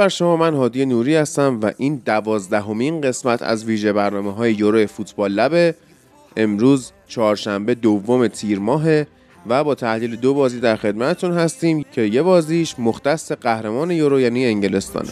بر شما من هادی نوری هستم و این دوازدهمین قسمت از ویژه برنامه های یورو فوتبال لبه امروز چهارشنبه دوم تیر ماهه و با تحلیل دو بازی در خدمتتون هستیم که یه بازیش مختص قهرمان یورو یعنی انگلستانه.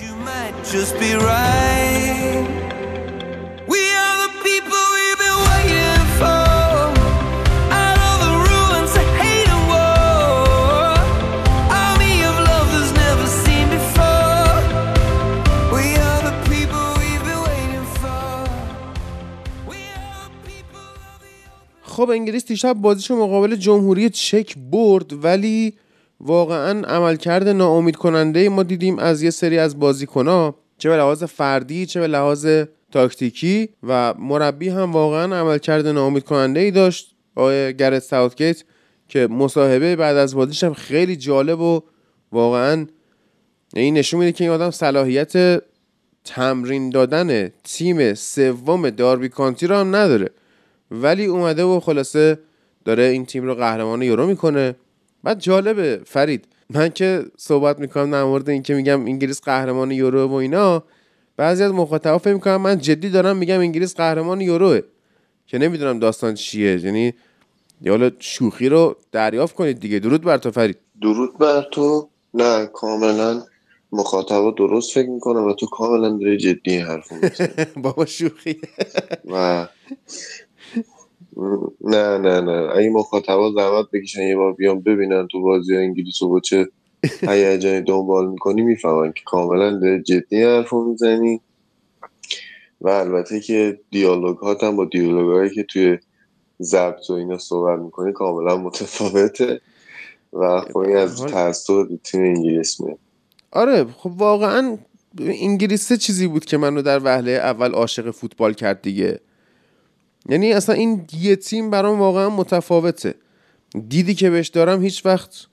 خب انگلیس دیشب بازیشو مقابل جمهوری چک برد ولی واقعا عملکرد ناامید کننده ما دیدیم از یه سری از بازیکنها چه به لحاظ فردی چه به لحاظ تاکتیکی و مربی هم واقعا عملکرد ناامید کننده ای داشت. آقای گرت ساوتگیت که مصاحبه بعد از بازیش هم خیلی جالب و واقعا این نشون میده که این آدم صلاحیت تمرین دادن تیم سوم داربی کانتی رو هم نداره. ولی اومده و خلاصه داره این تیم رو قهرمان یورو می‌کنه. بعد جالبه فرید من که صحبت می‌کنم در مورد اینکه میگم انگلیس قهرمان یورو و اینا بعضی از مخاطبا فکر می‌کنم من جدی دارم میگم انگلیس قهرمان یوروه. که نمی‌دونم داستان چیه. یعنی حالا شوخی رو دریافت کنید دیگه. درود بر تو فرید. درود بر تو. نه کاملا مخاطبا درست فکر می‌کنم و تو کاملا داری جدی حرف بابا شوخی. و نه نه نه. اگه مخاطبا زحمت بکشن یه بار بیان ببینن تو بازی انگلیس و با چه هیجانی دنبال می‌کنی می‌فهمن که کاملا داره جدی حرف می‌زنی. و البته که دیالوگ هم با دیالوگ هایی که توی ضبط و اینا صحبت می‌کنی کاملا متفاوته. و خب این از تاثیر تیم انگلیس میاد آره خب واقعا انگلیس چیزی بود که منو در وهله اول عاشق فوتبال کرد دیگه. یعنی اصلا این یه تیم برام واقعا متفاوته. دیدی که بهش دارم هیچ وقت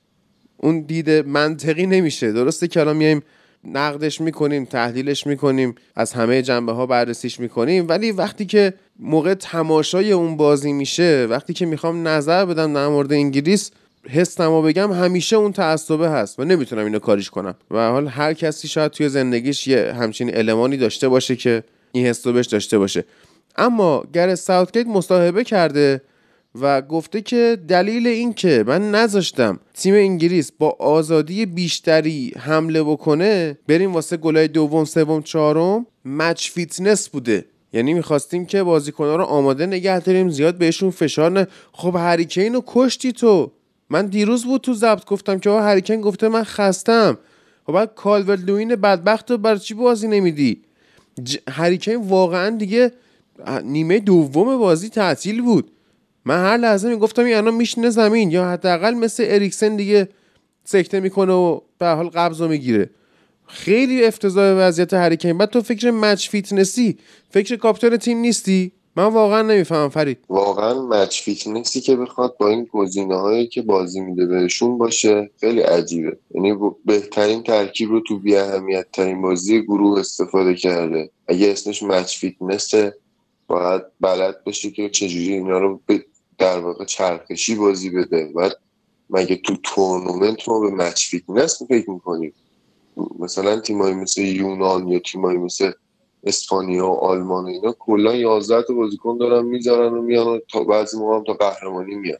اون دید منطقی نمیشه. درسته که الان میایم نقدش می‌کنیم تحلیلش می‌کنیم از همه جنبه ها بررسیش می‌کنیم ولی وقتی که موقع تماشای اون بازی میشه وقتی که می‌خوام نظر بدم در مورد انگلیس حسم بگم همیشه اون تعصبه هست و نمی‌تونم اینو کاریش کنم. و حال هر کسی شاید توی زندگیش یه همچین المانی داشته باشه که این حس بهش داشته باشه. اما گرت ساوتگیت مصاحبه کرده و گفته که دلیل این که من نذاشتم تیم انگلیس با آزادی بیشتری حمله بکنه بریم واسه گلای دوم سوم چهارم match fitness بوده. یعنی می‌خواستیم که بازیکنها رو آماده نگه داریم زیاد بهشون فشار نیاد. خب هری کین رو کشتی تو. من دیروز بود تو ضبط گفتم که هری کین گفته من خستم. خب بعد کالورت لوین بدبخت رو برای چی بازی نمیدی. هری کین واقعا دیگه نیمه دوم بازی تعطیل بود. من هر لحظه می‌گفتم این الان میشینه زمین یا حداقل مثل اریکسن دیگه سکته می‌کنه و به حال قلبش رو می‌گیره. خیلی افتضاح وضعیت هری کین بعد تو فکر match fitness ی فکر کاپیتان تیم نیستی؟ من واقعا نمی‌فهمم فرید. واقعا match fitness ی که بخواد با این گزینه هایی که بازی میده بهشون باشه خیلی عجیبه. یعنی بهترین ترکیب رو تو بی اهمیت ترین بازی گروه استفاده کرده. اگه اسمش match fitness ه باید بلد باشه که چجوری اینا رو در واقع چرخشی بازی بده. بعد مگه تو تورنمنت ما به match fitness فکر می‌کنیم مثلا تیمایی مثل یونان یا تیمایی مثل اسپانیا و آلمان اینا کلا 11 تا بازیکن دارن می‌ذارن و میان و تا بعضی موقع هم تا قهرمانی میان.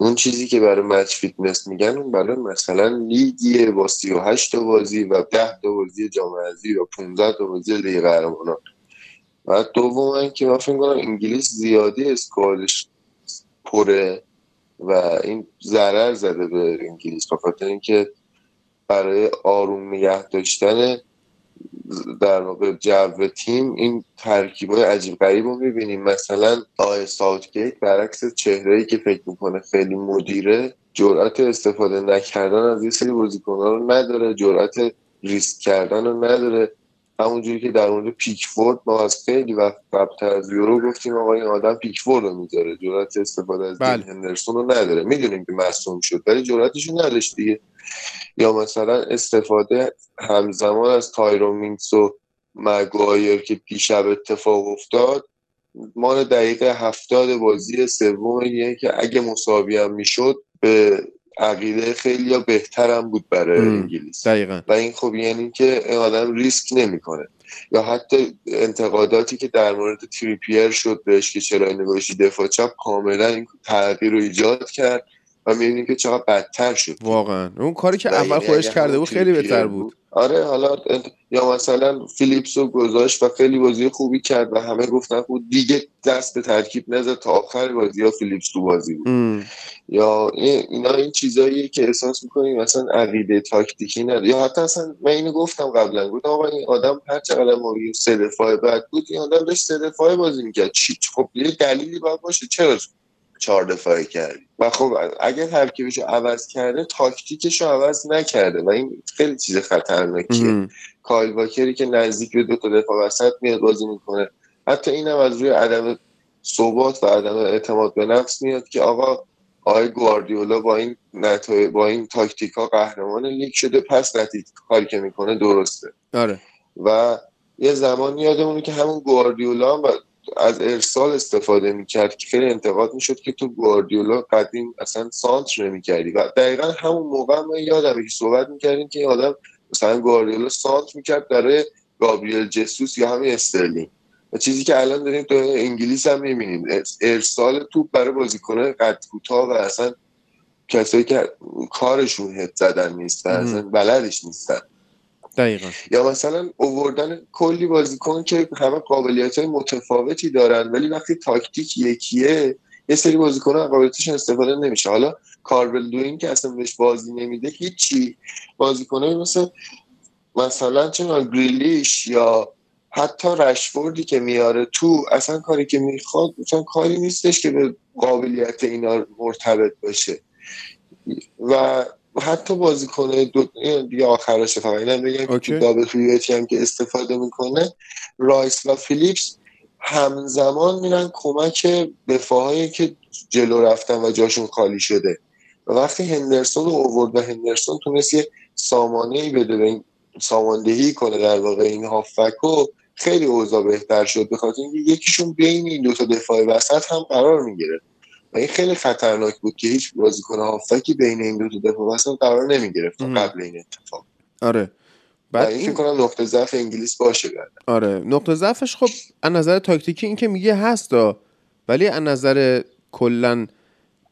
اون چیزی که برای match fitness میگن اون برای مثلا لیگیه با 38 تا بازی و 10 تا بازی جام حذفی و 15 تا بازی لیگ قهرمانان. و دوم که من فکر کنم انگلیس زیادی squad ش پره و این ضرر زده به انگلیس. به خاطر اینکه برای آروم نگه داشتن در واقع جو تیم این ترکیب های عجیب غریب رو می‌بینیم. مثلا آقای ساوتگیت برعکس چهره ای که فکر می‌کنه خیلی مدیره جرأت استفاده نکردن از یه سری بازیکنان رو نداره جرأت ریسک کردن رو نداره. همونجوری که در مورد پیکفورد ما از خیلی وقت قبل از یورو گفتیم آقا این آدم پیکفورد رو می‌ذاره. جرأت استفاده از بله. هندرسون رو نداره. می‌دونیم که مصوم شد ولی جرأتش رو نداشت دیگه. یا مثلا استفاده همزمان از تایرون مینگز و مگایر که دیشب اتفاق افتاد ما دقیقه هفتاد بازی سوم که اگه مساوی هم می‌شد به عقیده خیلی بهتر هم بود برای انگلیس. دقیقا. و این خب یعنی که این آدم ریسک نمی‌کنه. یا حتی انتقاداتی که در مورد تریپیر شد بهش که چرا نگاهشی دفاع چپ کاملا این تغییر رو ایجاد کرد. و می‌بینیم که چقدر بدتر شد. واقعا. اون کاری که اول یعنی خودش کرده بود خیلی بهتر بود. آره حالا یا مثلا فیلیپس رو گذاشت و خیلی بازی خوبی کرد و همه گفتن خود دیگه دست به ترکیب نزد تا آخر بازی ها فیلیپس تو بازی بود. یا اینا این چیزایی که احساس می‌کنیم مثلا عقیده تاکتیکی نداره. یا حتی اصلا من اینو گفتم قبلا گفتم آقا این آدم هر چقدر ما سه دفاع بعد بود این آدم داشت سه دفاع بازی می‌کرد. چی؟ خب یه دلیلی باید باشه چرا؟ چهار دفاعی کردی و خب اگر ترکیبش رو عوض کرده تاکتیکش رو عوض نکرده. و این خیلی چیز خطرناکیه. کایل واکری که نزدیک به دو تا دفاع وسط میاد بازی می‌کنه. حتی اینم از روی عدم ثبات و عدم اعتماد به نفس میاد که آقا آقای گواردیولا با این با این تاکتیک ها قهرمان لیگ شده. پس نتیجه کاری که می‌کنه درسته. آره. و یه زمان یادمونه که همون گواردیولا هم از ارسال استفاده می‌کرد که خیلی انتقاد می‌شد که تو گواردیولا قدیم اصلا سانتر نمی‌کردی. و دقیقا همون موقع ما یادم که صحبت می‌کردیم که این آدم مثلا گواردیولا سانتر می‌کرد برای گابریل جسوس یا همین استرلینگ. و چیزی که الان داریم تو انگلیس هم می‌بینیم. ارسال توپ برای بازیکنان قد کوتاه و اصلا کسایی که کارشون هد زدن نیستن اصلا بلدش نیستن. دقیقا. یا مثلا اووردن کلی بازیکن که همه قابلیت های متفاوتی دارن ولی وقتی تاکتیک یکیه یه سری بازیکن قابلیتشون استفاده نمیشه. حالا کاربل دوین که اصلا بهش بازی نمیده هیچی. بازیکنه مثل مثلا چه گریلیش یا حتی رشفوردی که میاره تو اصلا کاری که می‌خواد مثلا کاری نیستش که به قابلیت اینا مرتبط باشه. و حتی بازیکن دو دیگه آخرش فقط اینم بگم که دابل هم که استفاده می‌کنه رایس و فیلیپس همزمان میرن کمک دفاعهایی که جلو رفتن و جاشون خالی شده. و وقتی هندرسون رو اوورد و هندرسون تونست یه سامانه ای بده به این ساماندهی کنه در واقع این هافکو خیلی اوضاع بهتر شد. به خاطر اینکه یکیشون بین این دو تا دفاع وسط هم قرار می‌گرفت. و این خیلی خطرناک بود که هیچ بازیکن هافکی بین این دو تا دفاع وسط قرار نمی‌گرفت قبل این اتفاق. آره. بعد این فکر کنم نقطه ضعف انگلیس باشه بعد. آره. نقطه ضعفش خب از نظر تاکتیکی این که میگه هستا ولی از نظر کلا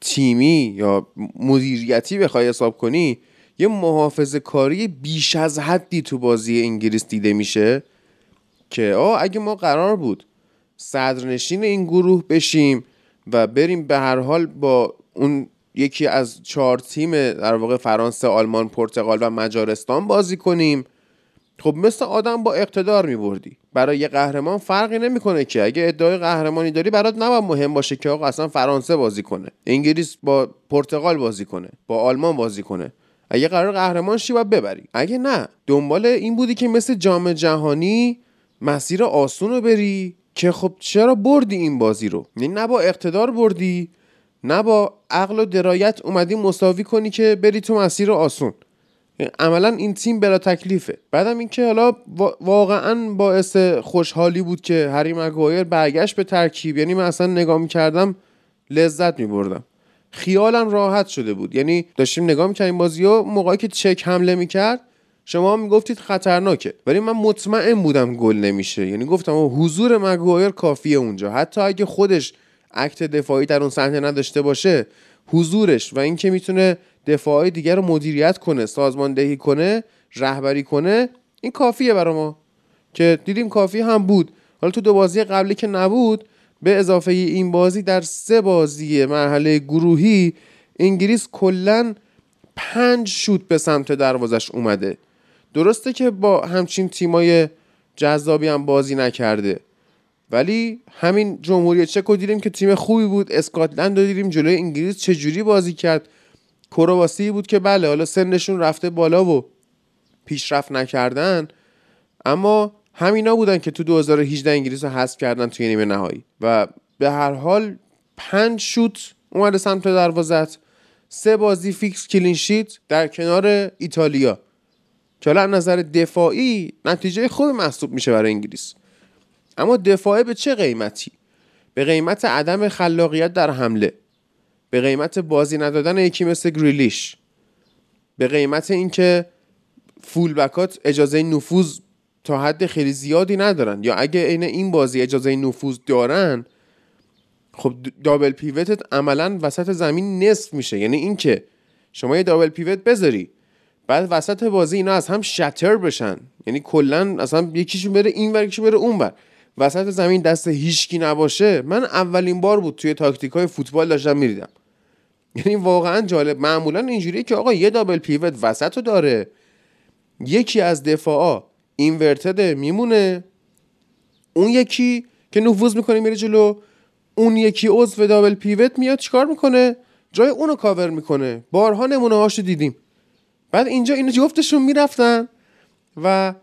تیمی یا مدیریتی بخوای حساب کنی یه محافظه کاری بیش از حدی تو بازی انگلیس دیده میشه که آه اگه ما قرار بود صدرنشین این گروه بشیم و بریم به هر حال با اون یکی از چهار تیم در واقع فرانسه، آلمان، پرتغال و مجارستان بازی کنیم. خب مثل آدم با اقتدار می بردی برای یه قهرمان فرقی نمی‌کنه که. اگه ادعای قهرمانی داری برات نباید مهم باشه که آقا اصلا فرانسه بازی کنه. انگلیس با پرتغال بازی کنه. با آلمان بازی کنه. اگه قرار قهرمان شی باید ببری. اگه نه دنبال این بودی که مثل جام جهانی مسیر آسون رو بری. که خب چرا بردی این بازی رو؟ یعنی نه با اقتدار بردی نه با عقل و درایت اومدی مساوی کنی که بری تو مسیر آسون. عملا این تیم بلا تکلیفه. بعدم اینکه حالا واقعا باعث خوشحالی بود که هری مگوایر برگشت به ترکیب. یعنی من اصلا نگاه می‌کردم لذت میبردم. خیالم راحت شده بود. یعنی داشتیم نگاه می‌کردیم بازی و موقعی که چک حمله می‌کرد شما می‌گفتید خطرناکه ولی من مطمئن بودم گل نمیشه. یعنی گفتم حضور مگوایر کافیه اونجا. حتی اگه خودش اکت دفاعی در اون صحنه نداشته باشه حضورش و اینکه می‌تونه دفاعی دیگر رو مدیریت کنه سازماندهی کنه رهبری کنه این کافیه برای ما. که دیدیم کافی هم بود. حالا تو دو بازی قبلی که نبود به اضافه این بازی در سه بازی مرحله گروهی انگلیس کلا پنج شوت به سمت دروازش اومده. درسته که با همچین تیمای جذابی هم بازی نکرده. ولی همین جمهوری چک رو دیدیم که تیم خوبی بود. اسکاتلند رو دیدیم جلوی انگلیس چجوری بازی کرد. کرواسی بود که بله حالا سنشون رفته بالا و پیشرفت نکردن. اما همینا بودن که تو 2018 انگلیس رو حذف کردن توی نیمه نهایی. و به هر حال پنج شوت اومده سمت دروازت سه بازی فیکس clean sheet در کنار ایتالیا. که حالا نظر دفاعی نتیجه خوب محسوب میشه برای انگلیس. اما دفاعه به چه قیمتی؟ به قیمت عدم خلاقیت در حمله. به قیمت بازی ندادن یکی مثل گریلیش. به قیمت اینکه فول بکات اجازه نفوذ تا حد خیلی زیادی ندارن. یا اگه این این بازی اجازه نفوذ دارن خب دابل پیوتت عملا وسط زمین نصف میشه. یعنی اینکه شما یه دابل پیوت بذاری. بعد وسط بازی اینا از هم شتر بشن. یعنی کلا اصلا یکیشون بره این ور یکیشون بره اون ور. وسط زمین دست هیچکی نباشه. من اولین بار بود توی تاکتیک های فوتبال داشتم می‌دیدم. یعنی واقعا جالب. معمولا اینجوریه که آقا یه دابل پیوت وسط رو داره. یکی از دفاعا اینورتد میمونه. اون یکی که نفوذ می‌کنه میره جلو. اون یکی عضو دابل پیوت میاد چیکار می‌کنه؟ جای اونو کاور می‌کنه. بارها نمونه هاشو دیدیم. بعد اینجا اینو جفتشون می‌رفتن و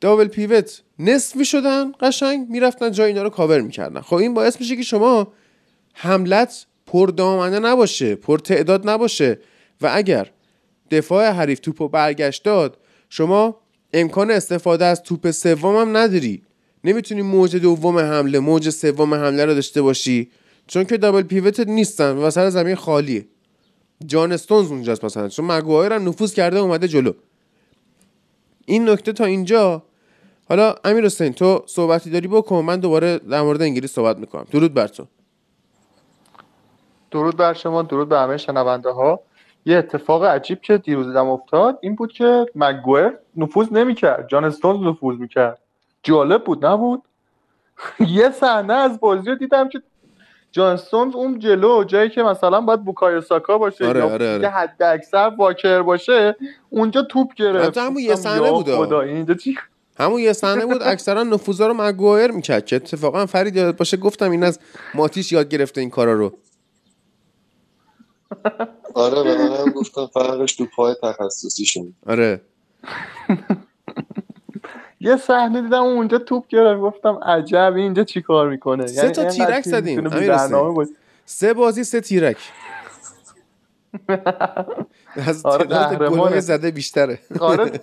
دابل پیوت نصف می‌شدن قشنگ می‌رفتن جای اینا رو کاور می‌کردن. خب این باعث میشه که شما حملت پر دامنه نباشه پر تعداد نباشه و اگر دفاع حریف توپو برگشت داد شما امکان استفاده از توپ سوم هم نداری. نمی‌تونی موج دوم حمله موج سوم حمله رو داشته باشی. چون که دابل پیوت نیستن و سر زمین خالیه. جان استونز اونجاست مثلا. چون مگوایر هم نفوذ کرده اومده جلو. این نکته تا اینجا. حالا امیر حسین تو صحبتی داری؟ بکن. من دوباره در مورد انگلیس صحبت می‌کنم. درود بر تو. درود بر شما. درود بر همه شنونده ها یه اتفاق عجیب که دیروز دیدم افتاد این بود که مگوئر نفوذ نمی‌کرد. جان استونز نفوذ می‌کرد. جالب بود نبود؟ یه صحنه از بازی رو دیدم که جان استونز اون جلو جایی که مثلا باید بوکایو ساکا باشه آره، یا آره، آره. حد اکثر واکر باشه اونجا توپ گرفت. همون یه صحنه بود،. خدا اینجا چی؟ همون یه صحنه بود اکثرا نفوذا رو مگوایر می‌کرد که اتفاقا فرید یادت باشه گفتم این از ماتیش یاد گرفته این کارا رو. آره به منم گفتم فرقش تو پای تخصصیشون. آره. یه صحنه دیدم اونجا توپ گرفت گفتم عجب اینجا چی کار می‌کنه؟ سه تا تیرک زدیم،. سه بازی سه تیرک. از آره، تعداد زده بیشتره. آره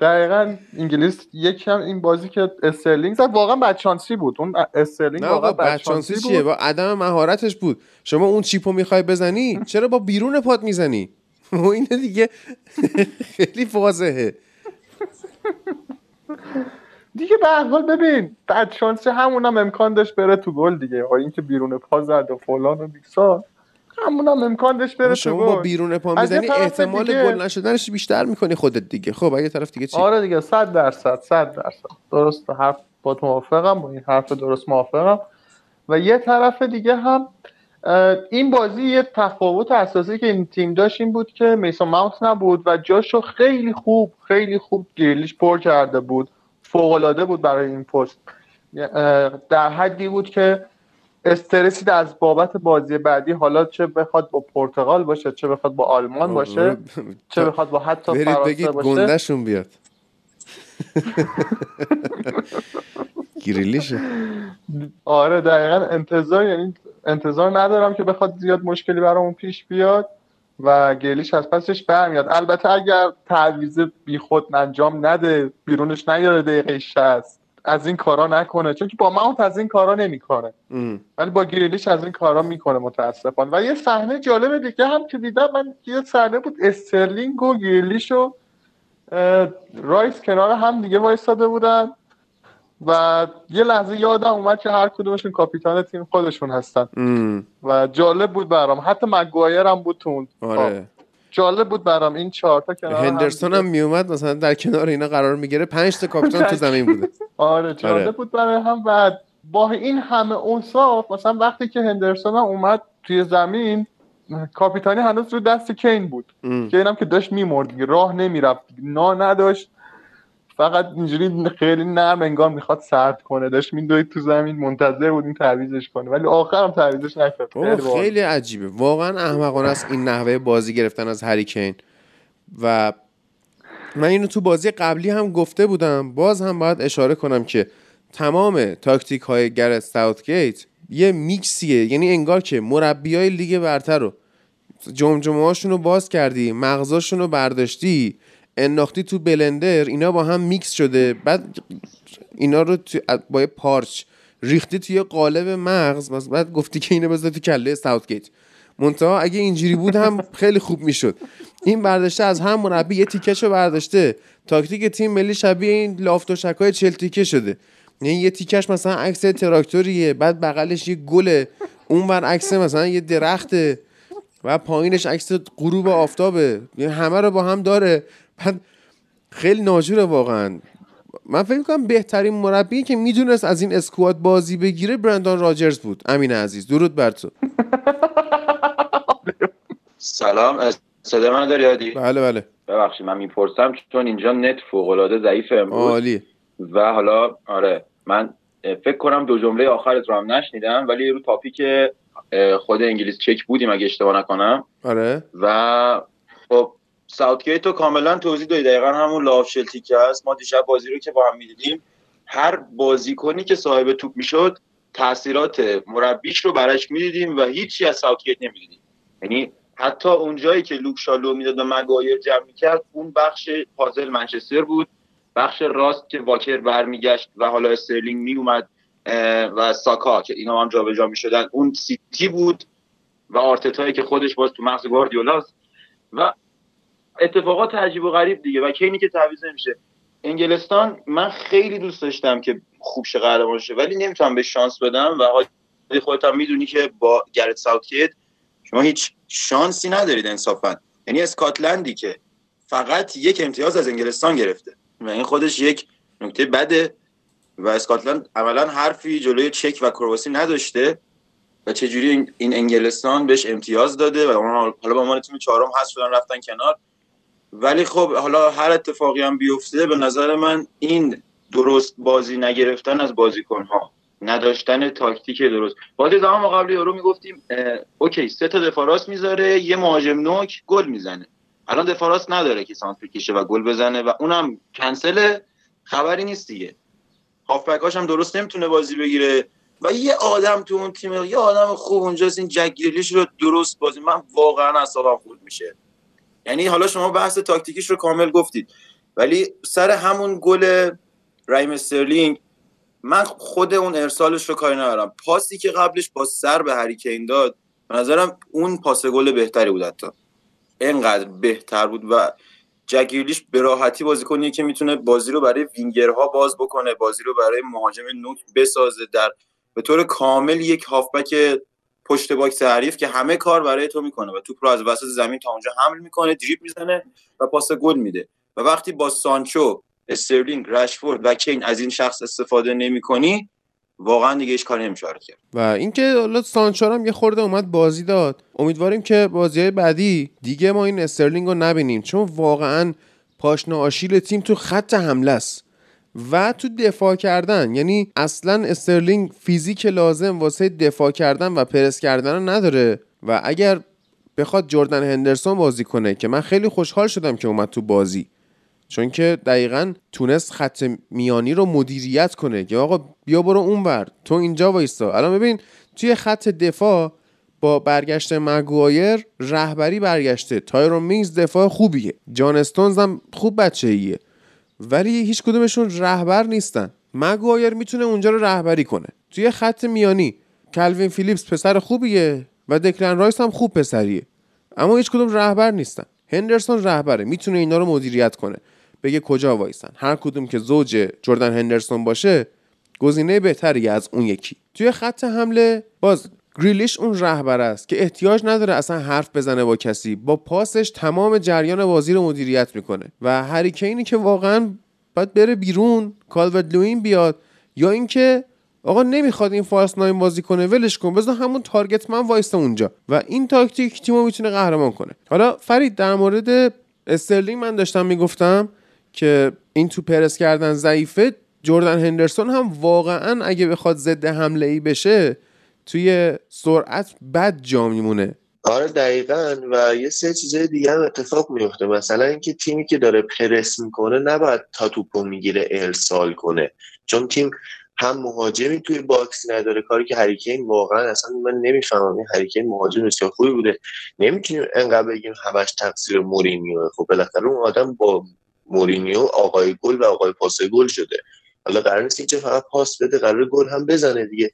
دقیقا انگلیس یکم این بازی که استرلینگ زد واقعا بدشانسی بود. اون استرلینگ نه آقا واقعا بدشانسی چیه؟ بود با عدم مهارتش بود. شما اون چیپو می‌خوای بزنی چرا با بیرون پات می‌زنی؟ و اینه دیگه خیلی واضحه. دیگه به حال ببین بدشانسی همونم امکان داشت بره تو گل دیگه. آقا این که بیرون پا زد و فلان و بیکسان همونم امکان داشت بره تو شما با گل. بیرون پا می‌زنی احتمال دیگه- گل نشدنش بیشتر می‌کنی خودت دیگه. خب اگه طرف دیگه چی؟ آره دیگه صد درصد صد درصد. درست حرف با موافقم با این حرف درست موافقم. و یه طرف دیگه هم این بازی یه تفاوت اساسی که این تیم داشت این بود که میسون ماونت نبود و جاشو خیلی خوب خیلی خوب گریلیش پر کرده بود فوقالعاده بود برای این پست. در حدی بود که استرسی از بابت بازی بعدی حالا چه بخواد با پرتغال باشه چه بخواد با آلمان باشه چه بخواد با حتی برید فرانسه بگید باشه. گندهشون بیاد. گریلیشه. آره دقیقا انتظار یعنی انتظار ندارم که بخواد زیاد مشکلی برامون پیش بیاد و گلیش از پسش برمیاد. البته اگر تعویض بیخود انجام نده بیرونش نیاره دقیقه 60 از این کارا نکنه چون که با ماونت از این کارا نمی‌کنه. ولی با گریلیش از این کارا می‌کنه متاسفانه. و یه صحنه جالب دیگه هم که دیدم من یه صحنه بود استرلینگ و گریلیش و رایس کنار هم دیگه وایساده بودن. و یه لحظه یادم اومد که هر کدومشون کاپیتان تیم خودشون هستن ام. و جالب بود برام حتی مگوایر هم بود تو اون کادر. آره جالب بود برام این چهارتا کنار هم هندرسون دیگه. هم میومد مثلا در کنار اینا قرار می‌گیره پنج تا کاپیتان تو زمین بوده آره جالب آره. بود برای هم و با این همه اوصاف مثلا وقتی که هندرسون هم اومد توی زمین کاپیتانی هنوز رو دست کین بود ام. که اینم که داشت میمرد راه نمی‌رفت نا نداشت فقط اینجوری خیلی نرم انگار می‌خواد سرد کنه. داشت میدوید تو زمین منتظر بود این تعویزش کنه. ولی آخرم تعویزش نکرد. خیلی. خیلی عجیبه. واقعا احمقانه است این نحوه بازی گرفتن از هری کین. و من اینو تو بازی قبلی هم گفته بودم. باز هم باید اشاره کنم که تمام تاکتیک های گرث ساوتگیت یه میکسیه. یعنی انگار که مربی های لیگ برتر رو جمجمه هاشون رو باز کردی مغزاشون رو برداشتی. انداختی تو بلندر اینا با هم میکس شده. بعد اینا رو تو با یه پارچ ریختی توی قالب مغز. بعد گفتی که اینو بذار تو کله ساوتگیت. منتها اگه اینجوری بود هم خیلی خوب می‌شد. این برداشته از هم مربی یه تیکش برداشته. تاکتیک تیم ملی شبیه این لافت و شکای چل تیکه شده. یعنی یه تیکش مثلا عکس تراکتوریه بعد بغلش یه گله اون بر عکس مثلا یه درخته و پایینش عکس غروب آفتابه. یعنی همه رو با هم داره. بعد خیلی ناجوره واقعا. من فکر کنم بهترین مربی که می‌دونست از این اسکواد بازی بگیره برندان راجرز بود. امین عزیز درود بر تو. سلام صدا من داری یادی بله بله. ببخشید من می‌پرسم چون اینجا نت فوق العاده ضعیفه امروز. عالی. و حالا آره من فکر کنم دو جمله آخرت رو هم نشنیدم ولی رو تاپیک خود انگلیس چک بودیم اگه اشتباه نکنم. آره. و خب ساوتگیت رو کاملا توضیح دادی. دقیقا همون لاف که هست. ما دیشب بازی رو که با هم می‌دیدیم هر بازیکنی که صاحب توپ می‌شد تاثیرات مربیش رو برش می‌دیدیم و هیچی از ساوتگیت نمی‌دیدیم. یعنی حتی اونجایی که لوک شا لو می‌داد و مگوایر جمع می‌کرد اون بخش پازل منچستر بود. بخش راست که واکر برمیگشت و حالا استرلینگ میومد و ساکا که اینا هم جابجا می‌شدن. اون سیتی بود و آرتتایی که خودش باز تو مغز گواردیولاست. و اتفاقات عجیب و غریب دیگه و کینی که تعویض نمیشه. انگلستان من خیلی دوست داشتم که خوب شه قهرمان شه ولی نمی‌تونم به شانس بدم و خودت هم می‌دونی که با گرت ساوتگیت شما هیچ شانسی ندارید انصافا. یعنی اسکاتلندی که فقط یک امتیاز از انگلستان گرفته و این خودش یک نکته بده و اسکاتلند عملا حرفی جلوی چک و کرواسی نداشته و چجوری این انگلستان بهش امتیاز داده و حالا با عنوان تیم چهارم هست شدن رفتن کنار. ولی خب حالا هر اتفاقی هم بیفته به نظر من این درست بازی نگرفتن از بازیکن ها نداشتن تاکتیک درست. بازی زمان ما قبل یورو می‌گفتیم اوکی سه تا دفاراس می‌ذاره یه مهاجم نوک گل می‌زنه. الان دفاراس نداره که سانت بکشه و گل بزنه و اونم کنسل خبری نیست دیگه. هافبکاش هم درست نمی‌تونه بازی بگیره و یه آدم تو اون تیم یه آدم خوب اونجاست این جک رو درست بازی. من واقعا اعصابم خورد میشه. یعنی حالا شما بحث تاکتیکیش رو کامل گفتید. ولی سر همون گل رایم استرلینگ من خود اون ارسالش رو کاری ندارم. پاسی که قبلش با سر به هریکین داد به نظرم اون پاس گل بهتری بود حتی. اینقدر بهتر بود و جک گریلیش به راحتی بازیکنیه که می‌تونه بازی رو برای وینگرها باز بکنه بازی رو برای مهاجم نوک بسازه در به طور کامل یک هافبک پشت box حریف که همه کار برای تو می‌کنه و توپ رو از وسط زمین تا اونجا حمل می‌کنه dribble می‌زنه و پاس گل میده. و وقتی با سانچو استرلینگ رشفورد و کین از این شخص استفاده نمی‌کنی واقعا دیگه هیچ کاری نمیشه کرد. و اینکه حالا سانچو هم یه خورده اومد بازی داد. امیدواریم که بازی بعدی دیگه ما این استرلینگ رو نبینیم چون واقعا پاشنه آشیل تیم تو خط حمله است. و تو دفاع کردن. یعنی اصلا استرلینگ فیزیک لازم واسه دفاع کردن و پرس کردن نداره. و اگر بخواد جردن هندرسون بازی کنه که من خیلی خوشحال شدم که اومد تو بازی. چون که دقیقا تونست خط میانی رو مدیریت کنه. که آقا بیا برو اونور. تو اینجا وایستا. الان ببین توی خط دفاع با برگشت مگوایر رهبری برگشته. تایرون مینگز دفاع خوبیه. جان استونز هم خوب بچه ایه ولی هیچ کدومشون رهبر نیستن. مگوایر می‌تونه اونجا رو رهبری کنه. توی خط میانی کلوین فیلیپس پسر خوبیه و دکلن رایس هم خوب پسریه. اما هیچ کدوم رهبر نیستن. هندرسون رهبره. می‌تونه اینا رو مدیریت کنه. بگه کجا وایسن. هر کدوم که زوج جردن هندرسون باشه گزینه بهتری از اون یکی. توی خط حمله باز گریلیش اون رهبر است که احتیاج نداره اصلا حرف بزنه با کسی. با پاسش تمام جریان بازی رو مدیریت می‌کنه و هری کینی که واقعا باید بره بیرون کالورت لوین بیاد یا اینکه آقا نمی‌خواد این false nine بازی کنه ولش کن بذار همون target man وایسته اونجا. و این تاکتیک تیمو می‌تونه قهرمان کنه. حالا فرید در مورد استرلینگ من داشتم می‌گفتم که این تو پرس کردن ضعیفه جردن هندرسون هم واقعا اگه بخواد ضد حمله ای بشه توی سرعت بد جا میمونه. آره دقیقا. و یه سه چیزای دیگه هم اتفاق میفته مثلا اینکه تیمی که داره پرس می‌کنه نباید تا توپو می‌گیره ارسال کنه. چون تیم هم مهاجمی توی box نداره. کاری که هری کین واقعا اصلا من نمی‌فهمم. این هری کین مهاجم بسیار خوبی بوده. نمی‌تونیم انقدر بگیم همش تقصیر مورینیو خب بالاخره اون آدم با مورینیو آقای گل و آقای پاس گل شده. حالا قرار نیست اینجا فقط پاس بده قراره گل هم بزنه دیگه.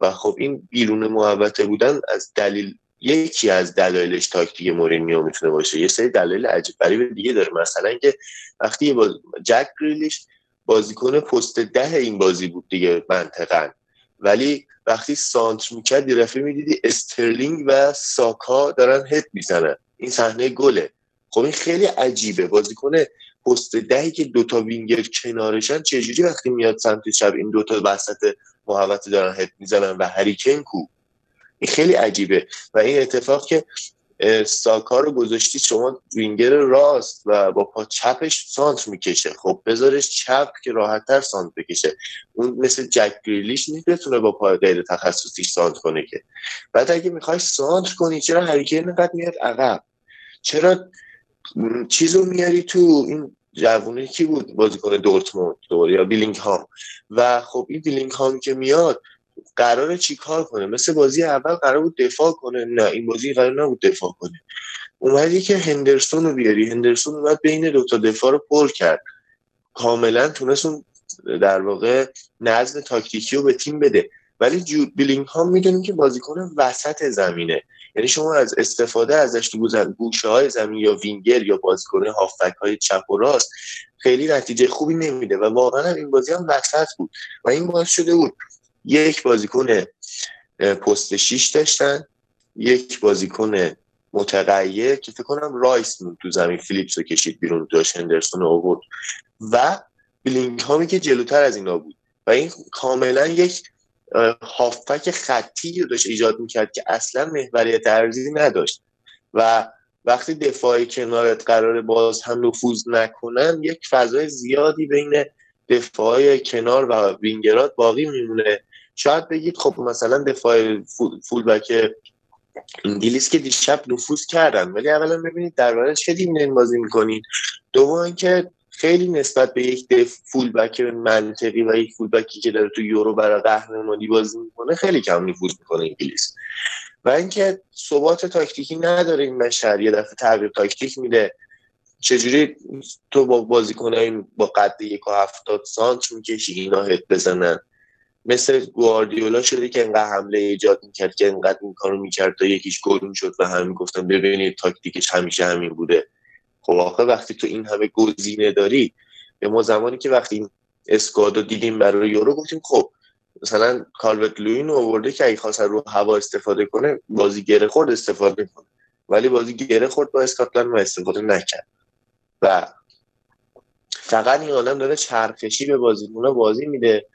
و خب این بیرون محوطه بودن از دلیل یکی از دلایلش تاکتیک مورینیو می‌تونه باشه. یه سری دلایل عجیب غریب دیگه داره. مثلا که وقتی باز... جک گریلیش بازیکن پست 10 این بازی بود دیگه منطقا. ولی وقتی سانتر می‌کرد یه دفعه می‌دیدی استرلینگ و ساکا دارن هد می‌زنن. این صحنه گله. خب این خیلی عجیبه. بازیکن پست دهی که دوتا وینگر کنارشن چجوری وقتی میاد سمت چپ این دوتا وسط محوطه دارن هد می‌زنن و هری کین کو؟ این خیلی عجیبه و این اتفاق که ساکا رو گذاشتی شما وینگر راست و با پا چپش سانتر می‌کشه. خب بذارش چپ که راحتتر سانتر بکشه. اون مثل جک گریلیش نیست بتونه با پای غیر تخصصی سانتر کنه که. بعد اگه می‌خوای سانتر کنی چرا هری کین اینقدر میاد عقب؟ چرا چیزو میاری تو این جوونه کی بود بازیکن دورتموند یا بلینگهام و خب این بلینگهام که میاد قراره چیکار کنه؟ مثل بازی اول قرار بود دفاع کنه. نه این بازی قرار نبود دفاع کنه. اومدی که هندرسون رو بیاری. هندرسون اومد بین دوتا دفاع رو پر کرد. کاملا تونست اون در واقع نظم تاکتیکی رو به تیم بده. ولی جود بیلینگ ها می‌دونیم که بازیکن وسط زمینه. یعنی شما از استفاده ازش تو گوشه های زمین یا وینگر یا بازیکن هافبک های چپ و راست خیلی نتیجه خوبی نمیده و واقعا این بازی هم وسط بود و این باعث شده بود یک بازیکن پست 6 داشتن یک بازیکن متغیر که فکر کنم رایس بود تو زمین فیلیپس رو کشید بیرون داشت هندرسون آورد و بلینگهامی که جلوتر از اینا بود و این کاملا یک هافبک خطی رو داشت ایجاد می‌کرد که اصلا محوریت عرضی نداشت. و وقتی دفاع کنارت قراره باز هم نفوذ نکنن یک فضای زیادی بین دفاع کنار و وینگرات باقی میمونه. شاید بگید خب مثلا دفاع full back انگلیس که دیشب نفوذ کردن ولی اولا ببینید در چه تیم بازی می‌کنین. دوم اینکه خیلی نسبت به یک دف full back منطقی و یک full back ی که داره تو یورو برای قهرمانی بازی می‌کنه خیلی کم نفوذ می‌کنه انگلیس. و اینکه ثبات تاکتیکی نداره این بشر یه دفعه تغییر تاکتیک میده. چجوری تو با بازیکنای با قد یک و هفتاد سانت می‌کشی اینا هد بزنن؟ مثل گواردیولا شده که انقدر حمله ایجاد می‌کرد که انقدر این کارو می‌کرد تا یکیش گل می‌شد و همین گفتن ببینید تاکتیکش همیشه همین بوده. خب آخه وقتی تو این همه گزینه داری به ما زمانی که وقتی اسکوادو دیدیم برای یورو گفتیم خب مثلا کالوت لوین آورده که اگه خواست رو هوا استفاده کنه بازی گره خورد استفاده کنه. ولی بازی گره خورد با اسکاتلند و استفاده نکرد. و فقط این آدم داره چرخشی به بازیکن‌ها بازی میده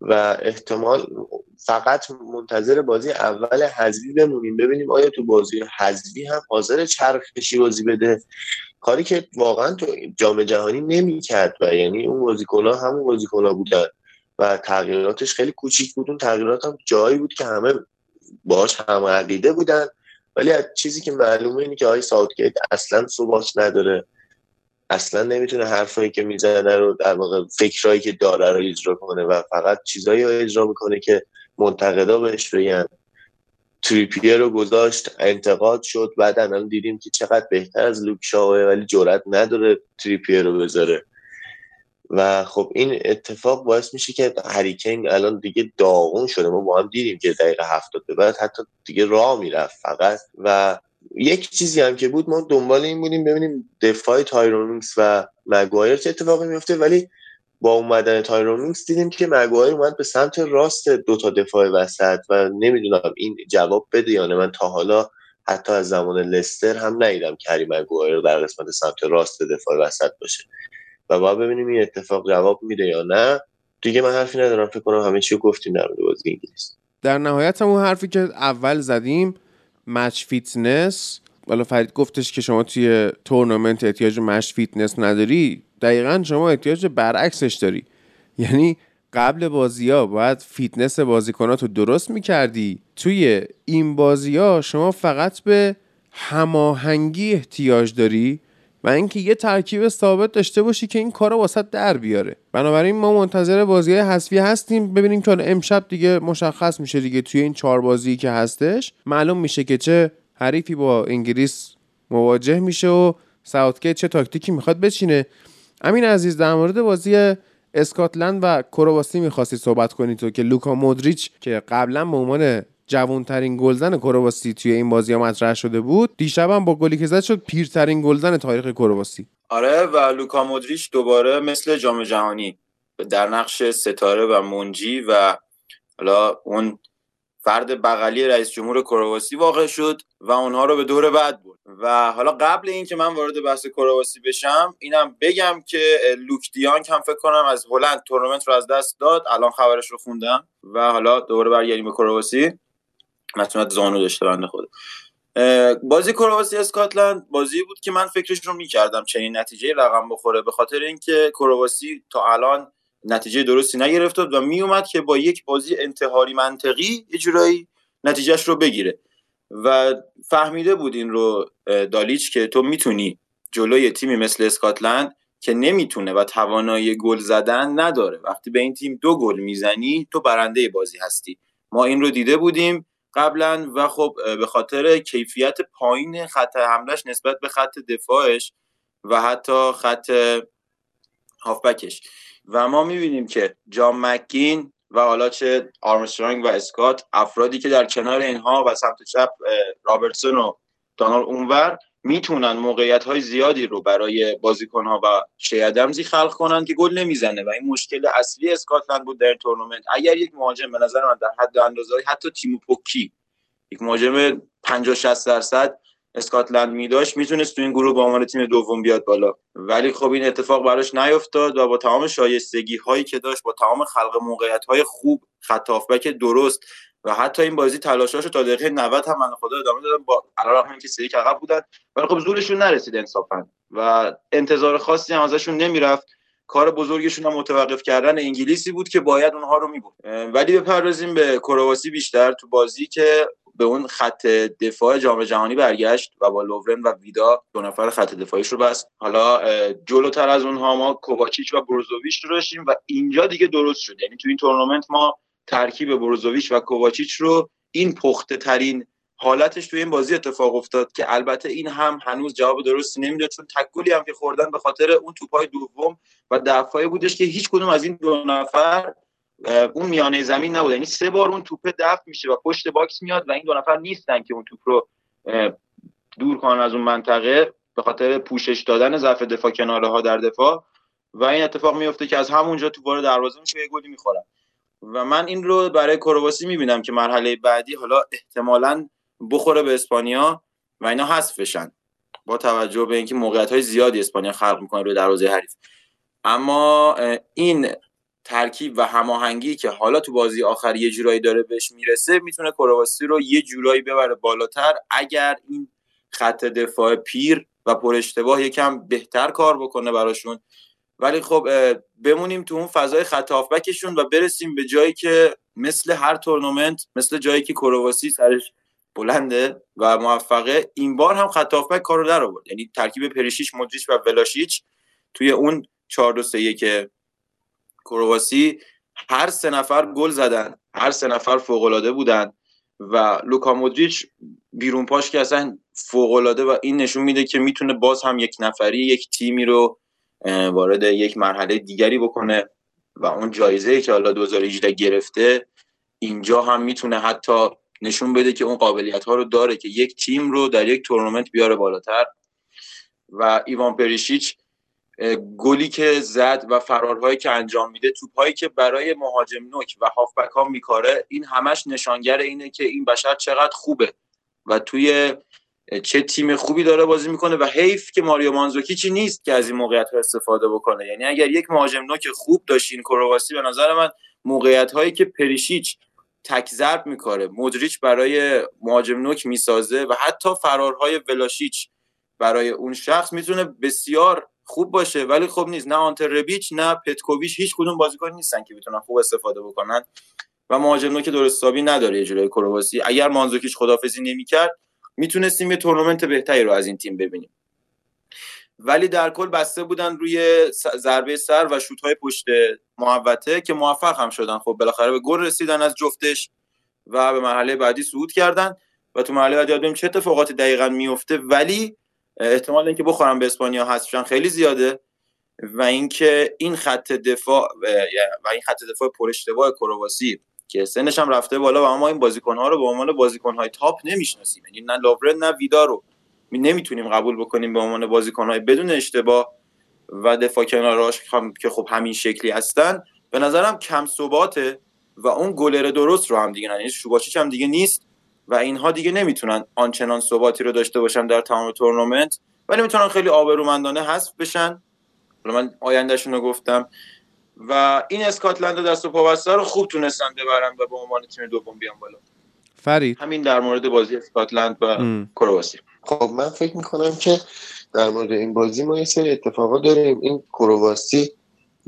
و احتمال فقط منتظر بازی اول حذفی بمونیم. ببینیم آیا تو بازی حذفی هم حاضر چرخشی بازی بده کاری که واقعا تو جام جهانی نمی‌کرد و یعنی اون بازیکن‌ها همون بازیکن‌ها بودن و تغییراتش خیلی کوچیک بود. اون تغییرات هم جایی بود که همه باش هم عقیده بودن. ولی از چیزی که معلومه اینه که آقای ساوتگیت اصلا ثبات نداره. اصلا نمی‌تونه حرفایی که می‌زنه رو در واقع فکرایی که داره رو اجرا کنه و فقط چیزایی رو اجرا می‌کنه که منتقدا بهش بگن. تریپیر رو گذاشت انتقاد شد بعد الان دیدیم که چقدر بهتر از لوک ولی جرات نداره تریپیر رو بذاره. و خب این اتفاق باعث میشه که هریکینگ الان دیگه داغون شده. ما با هم دیدیم که دقیقه هفتاد به بعد حتی دیگه راه می‌رفت فقط. و یک چیزی هم که بود ما دنبال این بودیم ببینیم دفاع تایرون مینگز و مگوایر چه اتفاقی میفته ولی با اومدن تایرون مینگز دیدیم که مگوایر اومد به سمت راست دو تا دفاع وسط و نمی‌دونم این جواب بده یا نه. من تا حالا حتی از زمان لستر هم ندیدم هری مگوایر در قسمت سمت راست دفاع وسط باشه. و باید ببینیم این اتفاق جواب میده یا نه. دیگه من حرفی ندارم. فکر کنم همه چی گفتیم در بازی انگلیس. در نهایت همون حرفی که اول زدیم match fitness حالا فرید گفتش که شما توی تورنمنت احتیاج match fitness نداری. دقیقا شما احتیاج برعکسش داری. یعنی قبل بازی ها باید فیتنس بازیکنات رو درست می‌کردی. توی این بازی ها شما فقط به هماهنگی احتیاج داری و اینکه یه ترکیب ثابت داشته باشی که این کار واست در بیاره. بنابراین ما منتظر بازی حذفی هستیم. ببینیم که امشب دیگه مشخص میشه دیگه توی این چهار بازی که هستش. معلوم میشه که چه حریفی با انگلیس مواجه میشه و ساوتگیت چه تاکتیکی می‌خواد بچینه. امین عزیز در مورد بازی اسکاتلند و کرواسی می‌خواستی صحبت کنی تو که لوکا مودریچ که قبلا به عنوان جوانترین گلزن کرواسی توی این بازی ها مطرح شده بود دیشبم با گلی که زد شد پیرترین گلزن تاریخ کرواسی. آره و لوکا مودریچ دوباره مثل جام جهانی در نقش ستاره و منجی و حالا اون فرد بغلی رئیس جمهور کرواسی واقع شد. و اونها رو به دور بعد بود و حالا قبل اینکه من وارد بحث کرواسی بشم اینم بگم که لوک دیانگ هم فکر کنم از هلند تورنمنت رو از دست داد. الان خبرش رو خوندم و حالا دوباره برگردیم به کرواسی. متونت زانو داشته بنده خود بازی کرواسی اسکاتلند بازی بود که من فکرش رو می‌کردم چنین نتیجه رقم بخوره به خاطر اینکه کرواسی تا الان نتیجه درستی نگرفت و میومد که با یک بازی انتحاری منطقی اجرایی نتیجهش رو بگیره. و فهمیده بود این رو دالیچ که تو می‌تونی جلوی تیمی مثل اسکاتلند که نمی‌تونه و توانایی گل زدن نداره. وقتی به این تیم دو گل می‌زنی تو برنده بازی هستی. ما این رو دیده بودیم قبلا و خب به خاطر کیفیت پایین خط حملش نسبت به خط دفاعش و حتی خط هافبکش. و ما می‌بینیم که جان مکین و حالا چه آرمسترانگ و اسکات افرادی که در کنار اینها و سمت چپ رابرتسون و دانال اونور می‌تونن موقعیت های زیادی رو برای بازیکن ها و شیدمزی خلق کنن که گل نمی‌زنه و این مشکل اصلی اسکاتلند بود در تورنمنت. اگر یک مهاجم به نظر من در حد اندازه حتی تیمو پوکی یک مهاجم 50 60 درصد اسکاتلند میداشت می‌تونست تو این گروه با عنوان تیم دوم بیاد بالا. ولی خب این اتفاق براش نیفتاد و با تمام شایستگی هایی که داشت با تمام خلق موقعیت های خوب خط درست و حتی این بازی تلاشاشو تا دقیقه 90 هم من خدا ادامه دادم با علاوه اینکه سری عقب بودن. ولی خب زورشون نرسید انصافا و انتظار خاصی هم ازشون نمی‌رفت. کار بزرگشون هم متوقف کردن انگلیسی بود که باید اونها رو میبود ولی بپردازیم به کرواسی بیشتر تو بازی که به اون خط دفاع جام جهانی برگشت و با لوورن و ویدا دو نفر خط دفاعیش رو بست. حالا جلوتر از اونها ما کوواچیچ و بروزوویچ رو داشتیم و اینجا دیگه درست شد. یعنی تو این تورنمنت ما ترکیب بروزوویچ و کوواچیچ رو این پخته ترین حالتش تو این بازی اتفاق افتاد که البته این هم هنوز جواب درستی نمی‌داد چون تکلی هم که خوردن به خاطر اون توپای دوم و دفاعی بودش که هیچ کدوم از این دو نفر اون میانه زمین نبود یعنی سه بار اون توپه دفع میشه و پشت box میاد و این دو نفر نیستن که اون توپ رو دور کنن از اون منطقه به خاطر پوشش دادن ضعف دفاع کناره ها در دفاع. و این اتفاق میفته که از همونجا توپ وارد دروازه میشه یه گلی می‌خورن. و من این رو برای کرواسی می‌بینم که مرحله بعدی حالا احتمالا بخوره به اسپانیا و اینا حذف بشن. با توجه به اینکه موقعیت های زیادی اسپانیا خلق می‌کنه روی دروازه حریف. اما این ترکیب و هماهنگی که حالا تو بازی آخر یه جورایی داره بهش می‌رسه می‌تونه کرواسی رو یه جورایی ببره بالاتر. اگر این خط دفاع پیر و پر اشتباه یکم بهتر کار بکنه براشون. ولی خب بمونیم تو اون فضای خط هافبکشون و برسیم به جایی که مثل هر تورنمنت مثل جایی که کرواسی سرش بلنده و موفقه این بار هم خط هافبک کارو در آورد. یعنی ترکیب پریشیش مودریچ و ولاشیچ توی اون 4 2 3 که کرواسی هر سه نفر گل زدن هر سه نفر فوق العاده بودن و لوکا مودریچ بیرون پاش که اصلا فوق العاده و این نشون میده که می‌تونه باز هم یک نفری یک تیمی رو وارد یک مرحله دیگری بکنه و اون جایزه که حالا 2018 گرفته اینجا هم می‌تونه حتی نشون بده که اون قابلیت ها رو داره که یک تیم رو در یک تورنمنت بیاره بالاتر. و ایوان پریشیچ گلی که زد و فرارهایی که انجام میده توپهایی که برای مهاجم نوک و هافبک ها میکاره این همش نشانگر اینه که این بشر چقدر خوبه و توی چه تیم خوبی داره بازی می‌کنه و حیف که ماریو مانزوکی چی نیست که از این موقعیت ها استفاده بکنه. یعنی اگر یک مهاجم نوک خوب داشتین کرواسی به نظر من موقعیت هایی که پریشیچ تک ضرب میکاره مودریچ برای مهاجم نوک می‌سازه و حتی فرارهای ولاشیچ برای اون شخص می‌تونه بسیار خوب باشه ولی خوب نیست. نه آنتر ربیچ نه پتکوویچ هیچ کدوم بازیکن نیستن که بتونن خوب استفاده بکنن. و مهاجم که درستابی نداره جلوی کرواسی. اگر مانزوکیچ خدافزی نمی‌کرد می‌تونستیم یه تورنمنت بهتری رو از این تیم ببینیم. ولی در کل بسته بودن روی ضربه سر و شوت های پشت محوطه که موفق هم شدن. خب بالاخره به گل رسیدن از جفتش و به مرحله بعدی صعود کردن. و تو مرحله بعدی چه اتفاقاتی دقیقا میفته ولی احتمال اینکه بخورم به اسپانیا هستشن خیلی زیاده و اینکه این خط دفاع و این خط دفاع پر اشتباه کرواسی که سنش هم رفته بالا و ما این بازیکن ها رو به عنوان بازیکن های تاپ نمی‌شناسیم. یعنی نه لاورن نه ویدا رو نمی‌تونیم قبول بکنیم به عنوان بازیکن های بدون اشتباه و دفاع کناراش که خب همین شکلی هستن. به نظرم کم ثباته و اون گلر درست رو هم دیگه نه. یعنی هم دیگه نیست. و اینها دیگه نمی‌تونن آنچنان ثباتی رو داشته باشن در تمام تورنمنت ولی می‌تونن خیلی آبرومندانه حذف بشن. من آیندهشون رو گفتم. و این اسکاتلند دست و پا رو خوب تونستن ببرن و به عنوان تیم دوم بیان بالا. فرید. همین در مورد بازی اسکاتلند و کرواسی. خب من فکر می‌کنم که در مورد این بازی ما یه سری اتفاقا داریم. این کرواسی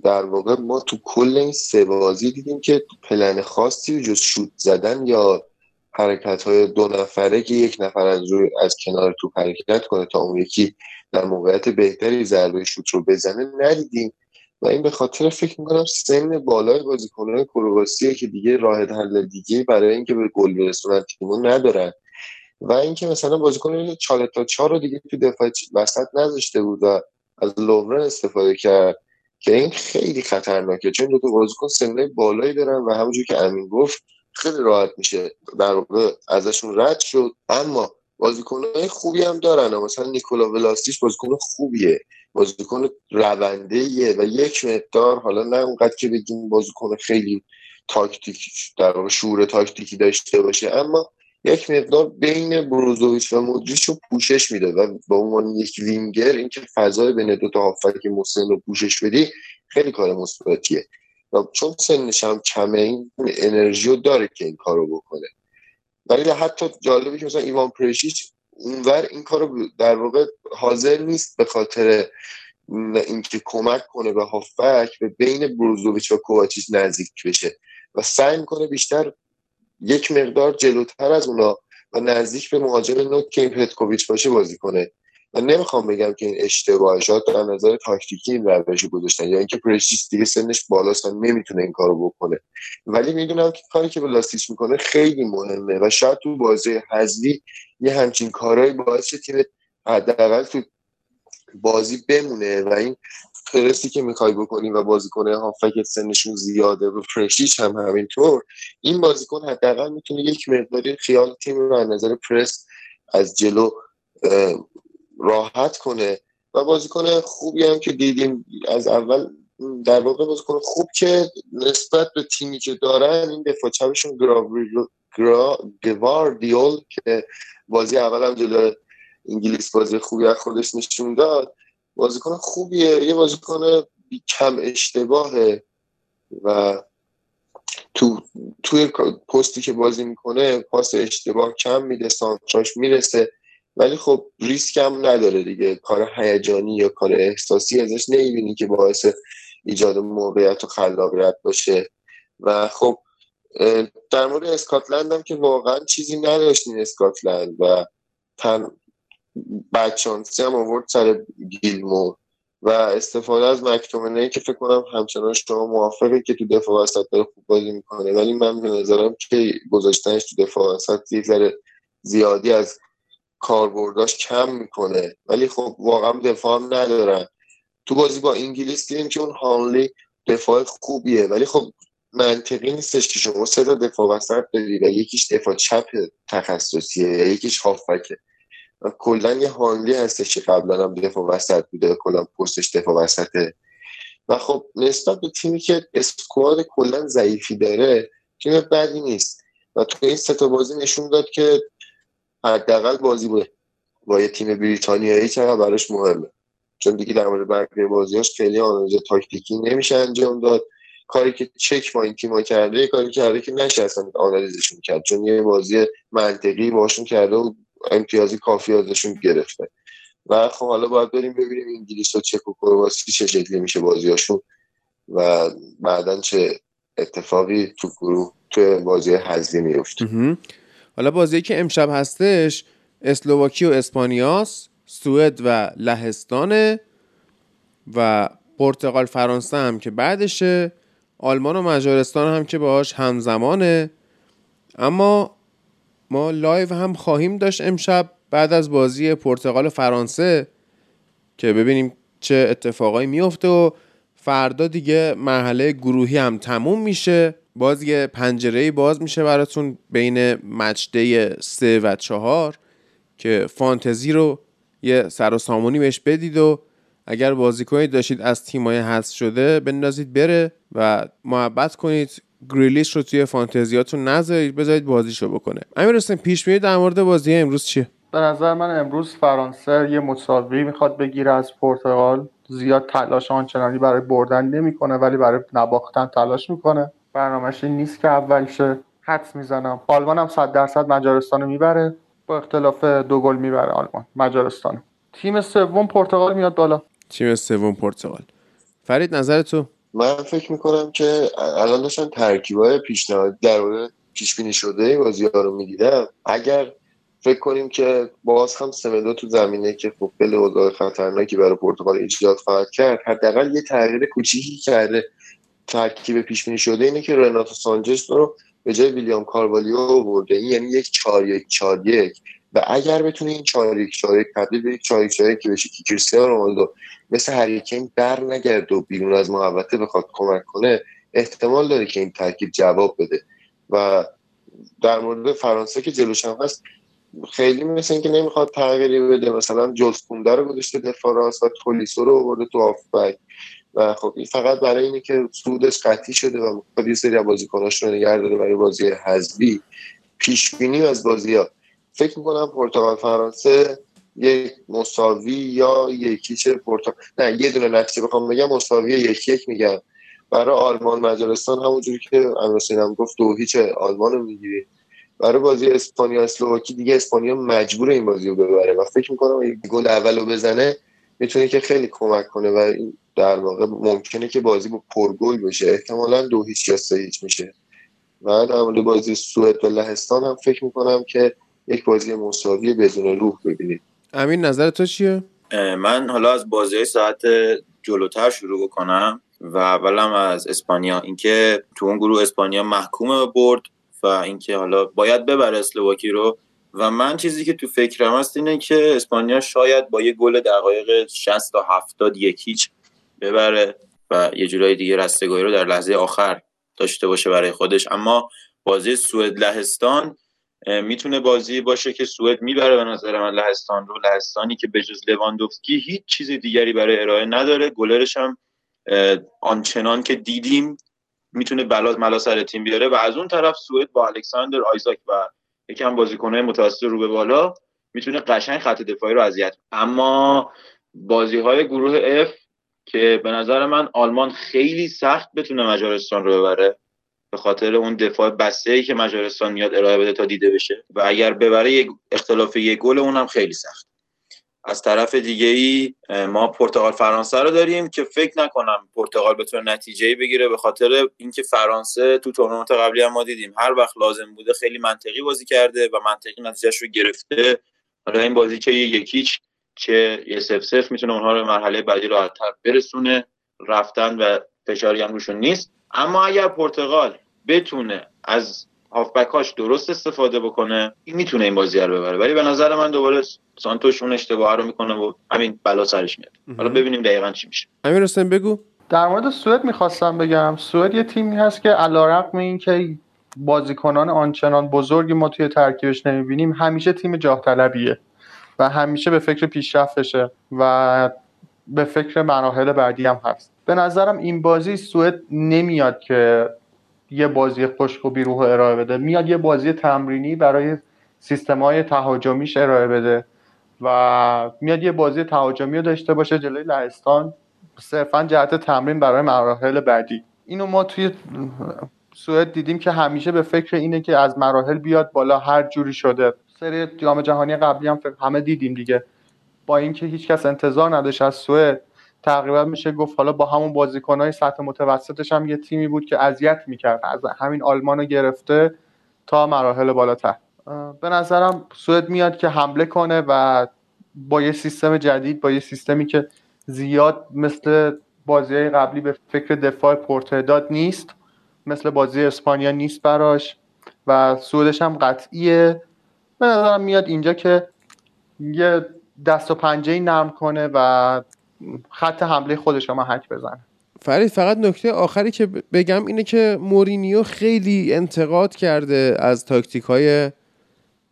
در واقع ما تو کل این سه بازی دیدیم که پلن خاصی جز شوت زدن یا حرکت های دو نفره که یک نفر از روی از کنار تو حرکت کنه تا اون یکی در موقعیت بهتری ضربه شوت رو بزنه ندیدیم. و این به خاطر فکر می‌کنم سن بالای بازیکنان کرواسیه که دیگه راه حل دیگه برای اینکه به گل برسونن تیمو ندارن. و اینکه مثلا بازیکن چالتا چار رو دیگه تو دفاع وسط نذاشته بود و از لوورن استفاده کرد که این خیلی خطرناکه. چون دو تا بازیکن سنهای بالایی دارن و همونجور که امین گفت خیلی راحت میشه در واقع ازشون رد شد. اما بازیکنهای خوبی هم دارن. مثلا نیکولا ولاسیش بازیکن خوبیه. بازیکن رونده و یک مقدار حالا نه اونقدر که بگیم بازیکن خیلی تاکتیک در واقع شعور تاکتیکی داشته باشه اما یک مقدار بین بروزوویچ و مودریچ رو پوشش میده و با عنوان یک وینگر اینکه فضای بین دو تا هافک مسن رو پوشش بدی خیلی کار مثبتیه. و چون سنش هم کمه این انرژی رو داره که این کارو بکنه. ولی حتی جالبه که مثلا ایوان پرشیچ اونور این کارو در واقع حاضر نیست به خاطر اینکه کمک کنه به هافک به بین بروزوویچ و کوواچیچ نزدیک بشه و سعی می‌کنه بیشتر یک مقدار جلوتر از اونا و نزدیک به مهاجم نوک که این باشه بازی کنه. من نمی‌خوام بگم که این اشتباه شاید در نظر تاکتیکی این روشی گذاشتن. یا اینکه پرشیس دیگه سنش بالاست و نمی‌تونه این کارو بکنه. ولی می‌دونم که کاری که بلاستیش می‌کنه خیلی مهمه و شاید تو بازی حذفی یه همچین کارهایی باعث تیم حداقل تو بازی بمونه و این پرسی که می‌خوای بکنی و بازیکن هافک سنشون زیاده و فرشیش هم همینطور این بازیکن حداقل می‌تونه یک مقداری خیال تیم رو از نظر پرس از جلو راحت کنه و بازیکن خوبی هم که دیدیم از اول در واقع بازیکن خوب که نسبت به تیمی که دارن این دفاع چپشون گواردیول که بازی اول هم جلو انگلیس بازی خوبی از خودش نشون داد بازیکن خوبیه. یه بازیکن کم اشتباهه و تو توی پستی که بازی می‌کنه پاس اشتباه کم میده سانتراش می‌رسه. ولی خب ریسک هم نداره دیگه. کار هیجانی یا کار احساسی ازش نمی‌بینی که باعث ایجاد موقعیت و خلاقیت باشه. و خب در مورد اسکاتلند هم که واقعا چیزی نداشتین اسکاتلند و تن بدشانسی هم آورد سر گیلمور و استفاده از مکتومنه که فکر کنم همچنان شما موافقه که تو دفاع وسط داره خوب بازی می‌کنه. ولی من به نظرم که گذاشتنش تو دفاع وسط یک ذره زیادی از کاربرداش کم می‌کنه. ولی خب واقعا دفاع هم ندارن. تو بازی با انگلیس دیدیم که اون هانلی دفاع خوبیه. ولی خب منطقی نیستش که شما سه تا دفاع وسط داری و یکیش دفاع چپ تخصصیه یا یکیش هافبکه. کلا یه هانلی هستش که قبلا هم دفاع وسط بوده کلا پستش دفاع وسطه. و خب نسبت به تیمی که اسکواد کلا ضعیفی داره تیم بدی نیست. و تو این سه تا بازی نشون داد که حداقل بازی با با یه تیم بریتانیایی چقدر براش مهمه. چون دیگه در مورد بقیه بازیاش خیلی آنالیز تاکتیکی نمیشه انجام داد. کاری که چک با این تیما کرده کاری کرده که نشه اصلا آنالیزشون کرد. چون یه بازی منطقی باشون کرده و امتیازی کافی ازشون گرفته. و خب حالا باید بریم ببینیم انگلیس و چک و کرواسی چه شکلی میشه بازیاشون و بعدا چه اتفاقی تو گروه تو بازی حذفی میفته حالا بازی که امشب هستش اسلوواکی و اسپانیاس سوئد و لهستانه و پرتغال فرانسه هم که بعدشه. آلمان و مجارستان هم که باهاش همزمانه. اما ما live هم خواهیم داشت امشب بعد از بازی پرتغال فرانسه که ببینیم چه اتفاقایی میفته و فردا دیگه مرحله گروهی هم تموم میشه. باز یه پنجره باز میشه براتون بین مچده سه و چهار که فانتزی رو یه سر و سامونی بهش بدید و اگر بازیکنی داشتید از تیمای حذف شده بندازید بره و محبت کنید. گریلیش رو توی فانتزیاتون نذارید بذارید بازیشو بکنه. امیر حسین پیش در مورد بازی امروز چیه؟ به نظر من امروز فرانسه یه مساوی می‌خواد بگیره از پرتغال. زیاد تلاش آنچنانی برای بردن نمی‌کنه ولی برای نباختن تلاش می‌کنه. برنامهش نیست که اول شه. حدس می‌زنم. آلمان هم 100 درصد مجارستان رو می‌بره. با اختلاف دو گل می‌بره آلمان. مجارستان. تیم سوم پرتغال میاد بالا. تیم سوم پرتغال. فرید نظر تو من فکر می‌کنم که الان داشتن ترکیبای پیشنهاد در مورد پیش بینی شده بازی ها رو می‌دیدم اگر فکر کنیم که باز هم سمدو تو زمینه که خب خیلی اوضاع خطرناکی برای پرتغال ایجاد خواهد کرد حداقل یه تغییر کوچیکی کرده. ترکیب پیش بینی شده اینه که رناتو سانچز رو به جای ویلیام کاروالیو آورده. این یعنی یک چهار یک چهار یک. و اگر بتونه این چهار یک چهار یک تبدیل به یک چهار یک چهار یک که بشه که کریستیانو رونالدو مثل هریکین بر نگرد و بیرون از محوطه بخواد کمک کنه احتمال داره که این ترکیب جواب بده. و در مورد فرانسه که جلوش هم هست خیلی مثل اینکه نمی‌خواد تغییری بده. مثلا جوز کونده رو گذاشته دفاع راست و تولیسو رو آورده تو آفبک و خب این فقط برای اینه که سودش قطعی شده و می‌خواد یه سری بازیکناش رو نگه داره برای بازی حذفی. پیش بینی از بازی ها فکر می‌کنم پرتغال فرانسه یک مساوی یا یکی چه پرتغال نه یه دونه نتیجه بخوام بگم مساوی یکی یک میگم. برای آلمان مجارستان همونجوری که امروزین هم گفت دو هیچ آلمان رو می‌گیری برای بازی اسپانیا اسلوواکی دیگه اسپانیا مجبور این بازی رو ببره. و فکر می‌کنم این گل اول رو بزنه می‌تونه که خیلی کمک کنه و در واقع ممکنه که بازی با پرگل بشه. احتمالا دو هیچ یا سه هیچ میشه. و در مورد بازی سوئد و لهستان هم فکر می‌کنم که یک بازی مساوی بدون روح ببینید امین نظر تو چیه؟ من حالا از بازی ساعت جلوتر شروع بکنم و اولم از اسپانیا. اینکه تو اون گروه اسپانیا محکوم برد و اینکه حالا باید ببره اسلواکی رو. و من چیزی که تو فکرم هست اینه که اسپانیا شاید با یه گل دقایق 60 تا 70 یکیچ ببره و یه جورای دیگه رستگاهی رو در لحظه آخر داشته باشه برای خودش. اما بازی سوئد لهستان می‌تونه بازی باشه که سوئد می‌بره به نظر من لهستان رو. لهستانی که به جز لواندوفسکی هیچ چیز دیگری برای ارائه نداره. گلرش هم آنچنان که دیدیم می‌تونه بلا ملا سر تیم بیاره. و از اون طرف سوئد با الکساندر آیزاک و یکم بازیکنهای متوسط رو به بالا می‌تونه قشنگ خط دفاعی رو اذیت اما بازی های گروه F که به نظر من آلمان خیلی سخت بتونه مجارستان رو ببره به خاطر اون دفاع بسته ای که مجارستان میاد ارائه بده تا دیده بشه. و اگر ببره یک اختلاف یک گل اونم خیلی سخت. از طرف دیگه ای ما پرتغال فرانسه رو داریم که فکر نکنم پرتغال بتونه نتیجه بگیره به خاطر اینکه فرانسه تو تورنمنت قبلی هم ما دیدیم. هر وقت لازم بوده خیلی منطقی بازی کرده و منطقی نتیجهش رو گرفته. حالا این بازی که یکیچ چه یه سف سف می‌تونه اونها رو مراحل بعدی راحتتر برسونه رفتن و فشاری هم روشون نیست. اما اگر پرتغال بتونه از هافبکاش درست استفاده بکنه این می‌تونه این بازی رو ببره. ولی به نظر من دوباره سانتوش اون اشتباه رو می‌کنه و همین بلا سرش میاد. حالا ببینیم دقیقا چی میشه. امیر حسین بگو. در مورد سوئد می‌خواستم بگم. سوئد یه تیمی هست که علیرغم اینکه بازیکنان آنچنان بزرگی ما توی ترکیبش نمی‌بینیم همیشه تیم جاه طلبیه و همیشه به فکر پیشرفتشه و به فکر مراحل بعدی هم هست. به نظرم این بازی سوئد نمیاد که یه بازی خشک و بیروح ارائه بده. میاد یه بازی تمرینی برای سیستم های تهاجمیش ارائه بده و میاد یه بازی تهاجمی رو داشته باشه جلوی لهستان. صرفا جهت تمرین برای مراحل بعدی. اینو ما توی سوئد دیدیم که همیشه به فکر اینه که از مراحل بیاد بالا هر جوری شده. سری جام جهانی قبلی هم همه دیدیم دیگه. با اینکه هیچکس انتظار نداشت از سوئد تقریبا میشه گفت حالا با همون بازیکنهای سطح متوسطش هم یه تیمی بود که اذیت می‌کرد. از همین آلمان رو گرفته تا مراحل بالاتر. به نظرم سوئد میاد که حمله کنه و با یه سیستم جدید با یه سیستمی که زیاد مثل بازی قبلی به فکر دفاع پرتعداد نیست مثل بازی اسپانیا نیست براش و سودش هم قطعیه. به نظرم میاد اینجا که یه دست و پنجه نرم کنه و خط حمله خودش رو محک بزنه. فرید فقط نکته آخری که بگم اینه که مورینیو خیلی انتقاد کرده از تاکتیک های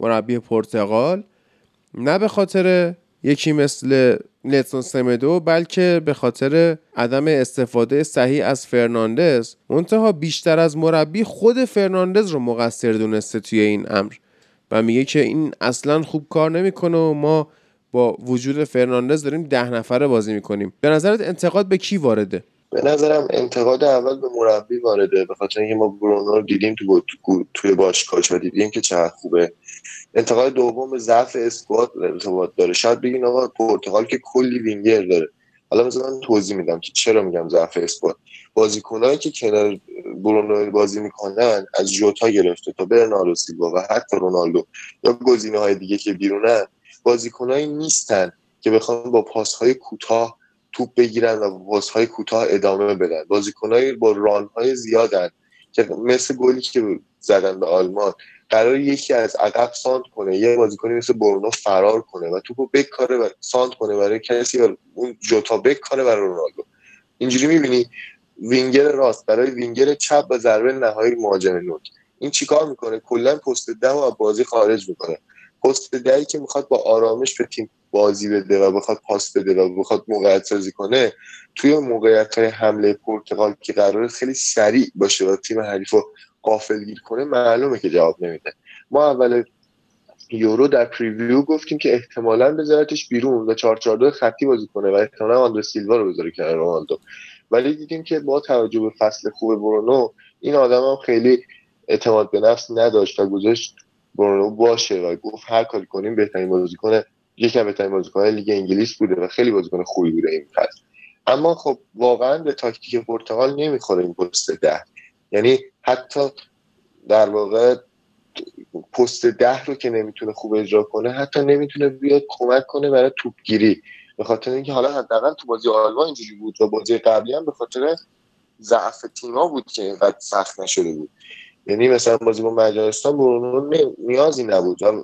مربی پرتغال نه به خاطر یکی مثل نلسون سمدو بلکه به خاطر عدم استفاده صحیح از فرناندز. منتها بیشتر از مربی خود فرناندز رو مقصر دونسته توی این امر. و میگه که این اصلا خوب کار نمی‌کنه و ما با وجود فرناندز داریم ده نفره بازی می‌کنیم. به نظرت انتقاد به کی وارده؟ به نظرم انتقاد اول به مربی وارده به خاطر اینکه ما برونو رو دیدیم تو توی باشگاهش و دیدیم که چقدر خوبه. انتقاد دوم به ضعف اسکواد ارتباط داره. شاید بگین آقا پرتغال که کلی وینگر داره. حالا مثلا توضیح میدم که چرا میگم ضعف اسکواد بازیکنایی که کنار برونو بازی می‌کنن از جوتا گرفته تا برناردو سیلوا و حتی رونالدو یا گزینه های دیگه که بیرونن بازیکنایی نیستن که بخوان با پاسهای کوتاه توپ بگیرن و با پاسهای کوتاه ادامه بدن. بازیکنایی با رانهای زیادن که مثل گلی که زدن به آلمان قرار یکی از عقب ساند کنه یه بازیکنی مثل برونو فرار کنه و توپو بکاره و ساند کنه برای کسی و اون جوتا بکاره برای رونالدو. اینجوری می‌بینی وینگر راست برای وینگر چپ و ضربه نهایی مهاجم نوک. این چیکار می‌کنه؟ کلا پست ده و بازی خارج می‌کنه. پست دهی که می‌خواد با آرامش به تیم بازی بده و بخواد پاس بده و بخواد موقعیت سازی کنه توی موقعیت های حمله پرتغال که قرار خیلی سریع باشه و تیم حریف رو غافلگیر کنه معلومه که جواب نمیده. ما اول یورو در preview گفتیم که احتمالا بذارتش بیرون و 442 خطی بازی کنه و احتمالا آندر سیلوا رو بذاره کنار رونالدو. ولی دیدیم که با توجه به فصل خوب برونو این آدم هم خیلی اعتماد به نفس نداشت و گذاشت برونو باشه و گفت هر کاری کنیم بهترین بازیکن یکی بهترین بازیکن لیگ انگلیس بوده و خیلی بازیکن خوبی بوده این فصل. اما خب واقعا به تاکتیک پرتغال نمی‌خوره این پست ده. یعنی حتی در واقع پست ده رو که نمی‌تونه خوب اجرا کنه حتی نمی‌تونه بیاد کمک کنه برای توپگیری. به خاطر اینکه حالا حداقل تو بازی آلمان اینجوری بود و بازی قبلی هم به خاطر ضعف تیما بود که اینقدر سخت نشده بود. یعنی مثلا بازی با مجارستان برونو نیازی نبود. و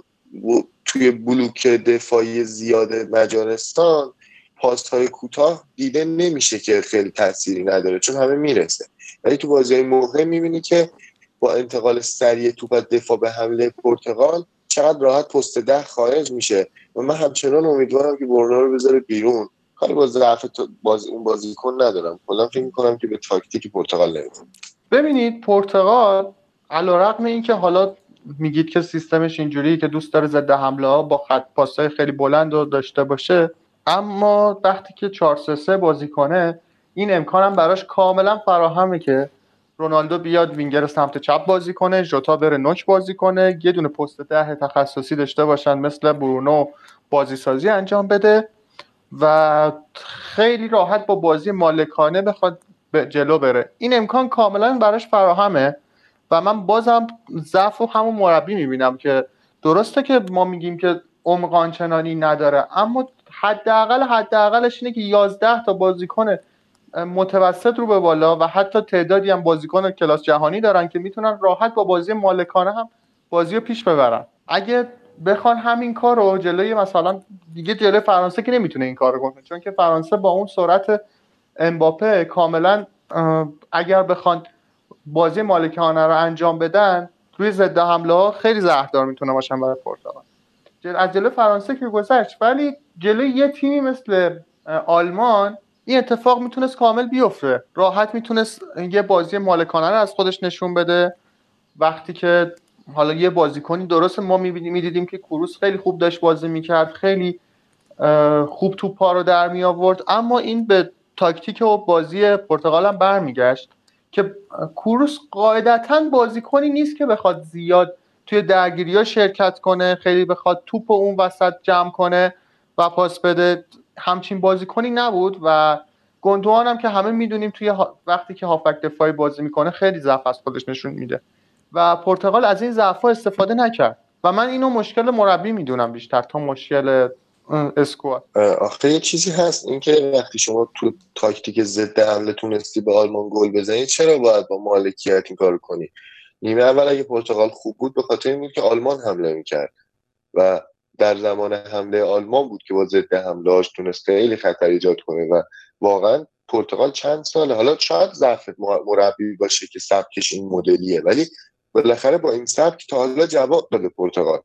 توی بلوک دفاعی زیاد مجارستان پاست های کوتاه دیده نمیشه که خیلی تاثیری نداره چون همه می‌رسه. ولی تو بازی های مهم می‌بینی که با انتقال سریع توپ از دفاع به حمله پرتغال چقدر راحت پست ده خارج میشه. و من همچنان امیدوارم که برونو رو بذاره بیرون. کاری با ضعف باز اون بازیکن ندارم. کلا فکر می‌کنم که به تاکتیک پرتغال نمی‌خوره ببینید پرتغال علیرغم اینکه حالا میگید که سیستمش اینجوری که دوست داره ضد حمله ها با خط پاسای خیلی بلند رو داشته باشه اما وقتی که 4 3 3 بازی کنه این امکانم براش کاملا فراهمه که رونالدو بیاد وینگر سمت چپ بازی کنه ژوتا بره نوک بازی کنه یه دونه پست ده تخصصی داشته باشن مثل برونو بازی سازی انجام بده و خیلی راحت با بازی مالکانه بخواد جلو بره. این امکان کاملا براش فراهمه و من بازم ضعف و همون مربی می‌بینم که درسته که ما میگیم که عمق آنچنانی نداره اما حداقل حداقلش اینه که 11 تا بازیکن متوسط رو به بالا و حتی تعدادی هم بازیکن کلاس جهانی دارن که می‌تونن راحت با بازی مالکانه هم بازی رو پیش ببرن. اگه بخوان همین کار رو جلوی مثلا دیگه جلوی فرانسه که نمی‌تونه این کار رو کنه چون که فرانسه با اون سرعت امباپه کاملا اگر بخوان بازی مالکانه رو انجام بدن روی ضد حمله ها خیلی زهردار می‌تونه باشن برای پرتغال از جلوی فرانسه که گذشت ولی جلوی یه تیمی مثل آلمان این اتفاق می‌تونست کامل بیفته. راحت می‌تونست یه بازی مالکانه رو از خودش نشون بده. وقتی که حالا یه بازیکنی درست ما می‌دیدیم که کروس خیلی خوب داشت بازی می‌کرد خیلی خوب توپا رو در می آورد اما این به تاکتیک و بازی پرتغال هم برمیگشت که کوروس قاعدتا بازیکنی نیست که بخواد زیاد توی درگیری ها شرکت کنه خیلی بخواد توپ اون وسط جمع کنه و پاس بده. همچین بازیکنی نبود و گندوان هم که همه می‌دونیم توی وقتی که هافک دفاعی بازی می‌کنه خیلی ضعف از خودش نشون میده. و پرتغال از این ضعف استفاده نکرد. و من اینو مشکل مربی می‌دونم بیشتر تا مشکل اسکواد. آخه یه چیزی هست. اینکه وقتی شما تو تاکتیک ضد حمله تونستی به آلمان گل بزنی چرا باید با مالکیت این کارو کنی؟ نیمه اول اگه پرتغال خوب بود به خاطر این که آلمان حمله می‌کرد. و در زمان حمله آلمان بود که با ضد حمله هاش تونست خیلی خطر ایجاد کنه و واقعا پرتغال چند ساله حالا شاید ضعف مربی باشه که سبکش این مدلیه ولی بالاخره با این سبک تا حالا جواب داده پرتغال.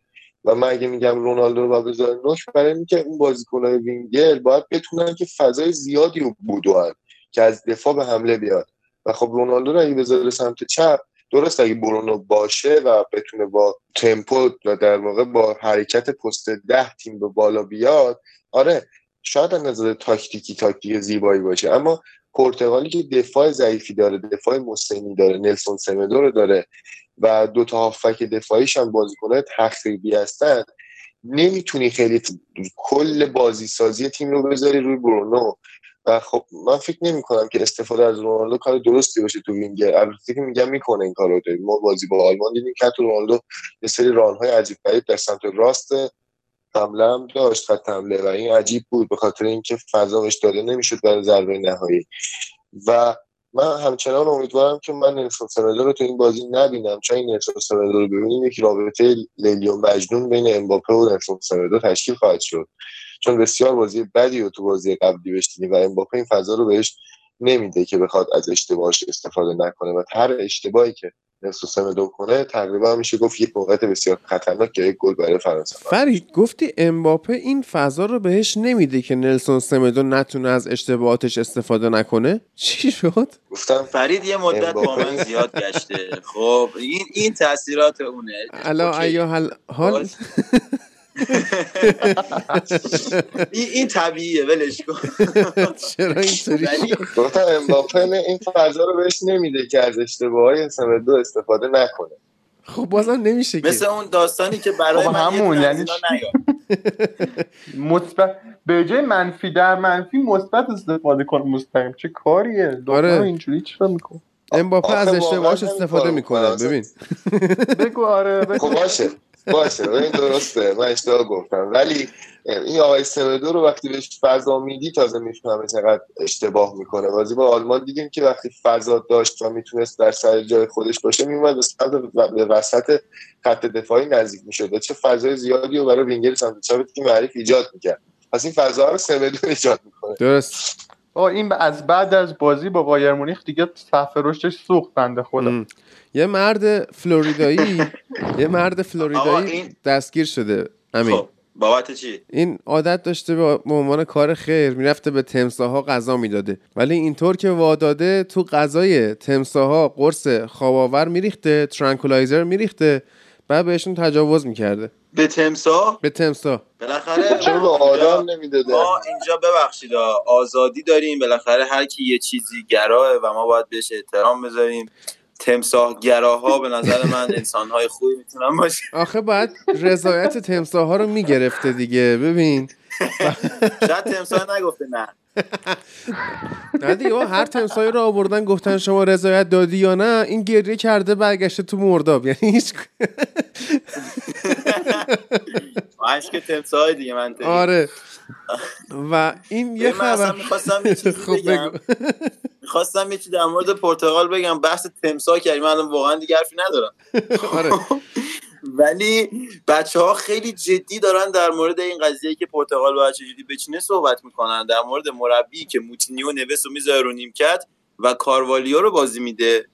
و من اگه میگم رونالدو رو باید نوش برای اینکه اون بازیکنهای وینگر باید بتونن که فضای زیادی رو بودوان که از دفاع به حمله بیاد. و خب رونالدو رو اگه بذاره سمت چپ درست اگه برونو باشه و بتونه با تمپو و در واقع با حرکت پست ده تیم به بالا بیاد آره شاید از نظر تاکتیکی تاکتیک زیبایی باشه. اما پرتغالی که دفاع ضعیفی داره دفاع مستنی داره نلسون سمدو رو داره و دو تا هافک دفاعیش هم بازیکنهای تخریبی هستن نمی‌تونی خیلی کل بازی سازی تیم رو بذاری روی برونو. و خب من فکر نمی کنم که استفاده از رونالدو کار درستی باشه تو وینگر البته که میگم می‌کنه این کارو. داریم ما بازی با آلمان دیدیم که تو رونالدو یه سری رانهای عجیب غریب در سمت راست حمله هم داشت خط حمله. و این عجیب بود به خاطر اینکه فضا داده نمی‌شد برای ضربه نهایی. و من همچنان امیدوارم که من نلسون سمدو رو تو این بازی نبینم. چون این نلسون سمدو رو ببینیم یک رابطه لیلی و مجنون بین امباپه و نلسون سمدو تشکیل خواهد شد. چون بسیار بازی بدی و تو بازی قبلی بهش و امباپه این فضا رو بهش نمیده که بخواد از اشتباهش استفاده نکنه. و هر اشتباهی که نلسون سمدو کنه تقریبا میشه گفت یک موقعیت بسیار خطرناک که یک گل برای فرانسه فرید گفتی امباپه این فضا رو بهش نمیده که نلسون سمدو نتونه از اشتباهاتش استفاده نکنه؟ چی شد؟ گفتم فرید یه مدت با من زیاد گشته. خب این این تاثیرات اونه. الا ایا حال؟ این این طبیعیه ولش کن. چرا اینطوری؟ گفتم امباپه این فضا رو بهش نمیده که از اشتباههای سمدو استفاده نکنه. خب بازم نمیشه که. مثل اون داستانی که برای خب من همون، یعنی. مثبت به جای منفی در منفی مثبت استفاده کنه مستقیم. چه کاریه؟ آره. اینجوری چرا می‌کنه؟ امباپه از اشتباهاش همین استفاده می‌کنه. ببین. بگو آره خب باشه. باشه این درسته من اشتباه گفتم. ولی این آقای سمدو رو وقتی بهش فضا میدی تازه می‌فهمه چقدر اشتباه می‌کنه. بازی با آلمان دیدیم که وقتی فضا داشت و می‌تونست در سر جای خودش باشه میومد به وسط خط دفاعی نزدیک می‌شد. و چه فضای زیادی رو برای وینگر سمت چپ تیم حریف ایجاد می‌کرد. پس این فضا رو سمدو ایجاد می‌کنه. درست. آه این از بعد از بازی با بایر مونیخ دیگه صفحه رشدش سوخت بنده خدا. یه مرد فلوریدایی یه مرد فلوریدایی این- دستگیر شده امین. خب بابت چی؟ این عادت داشته به عنوان کار خیر می‌رفته به تمساها غذا می‌داده. ولی اینطور که واداده تو غذای تمساها قرص خواباور میریخته ترانکولایزر میریخته بعد بهشون تجاوز می‌کرده. به تمسا به تمسا بالاخره چرا به آدم نمی‌داده؟ ما اینجا ببخشید آزادی داریم بالاخره هر کی یه چیزی گراه و ما باید بهش احترام بذاریم. تمساه گراها به نظر من انسانهای خوبی می‌تونن باشن. آخه باید رضایت تمساها رو می‌گرفته دیگه ببین. شاید تمساه نگفته نه. نه دیگه هر تمسایی رو آوردن گفتن شما رضایت دادی یا نه این گریه کرده برگشته تو مرداب یعنی هیچ عشق تمساه دیگه من آره. و این یه خبر. می‌خواستم یه چیزی خب بگم. می‌خواستم یه چیزی در مورد پرتغال بگم. بحث تمساه کردیم من الان واقعا دیگه حرفی ندارم. آره. ولی بچه ها خیلی جدی دارن در مورد این قضیه که پرتغال باید چجوری بچینه صحبت می‌کنن. در مورد مربی که موتینیو نوس رو می‌ذاره رو نیمکت و کاروالیو رو بازی میده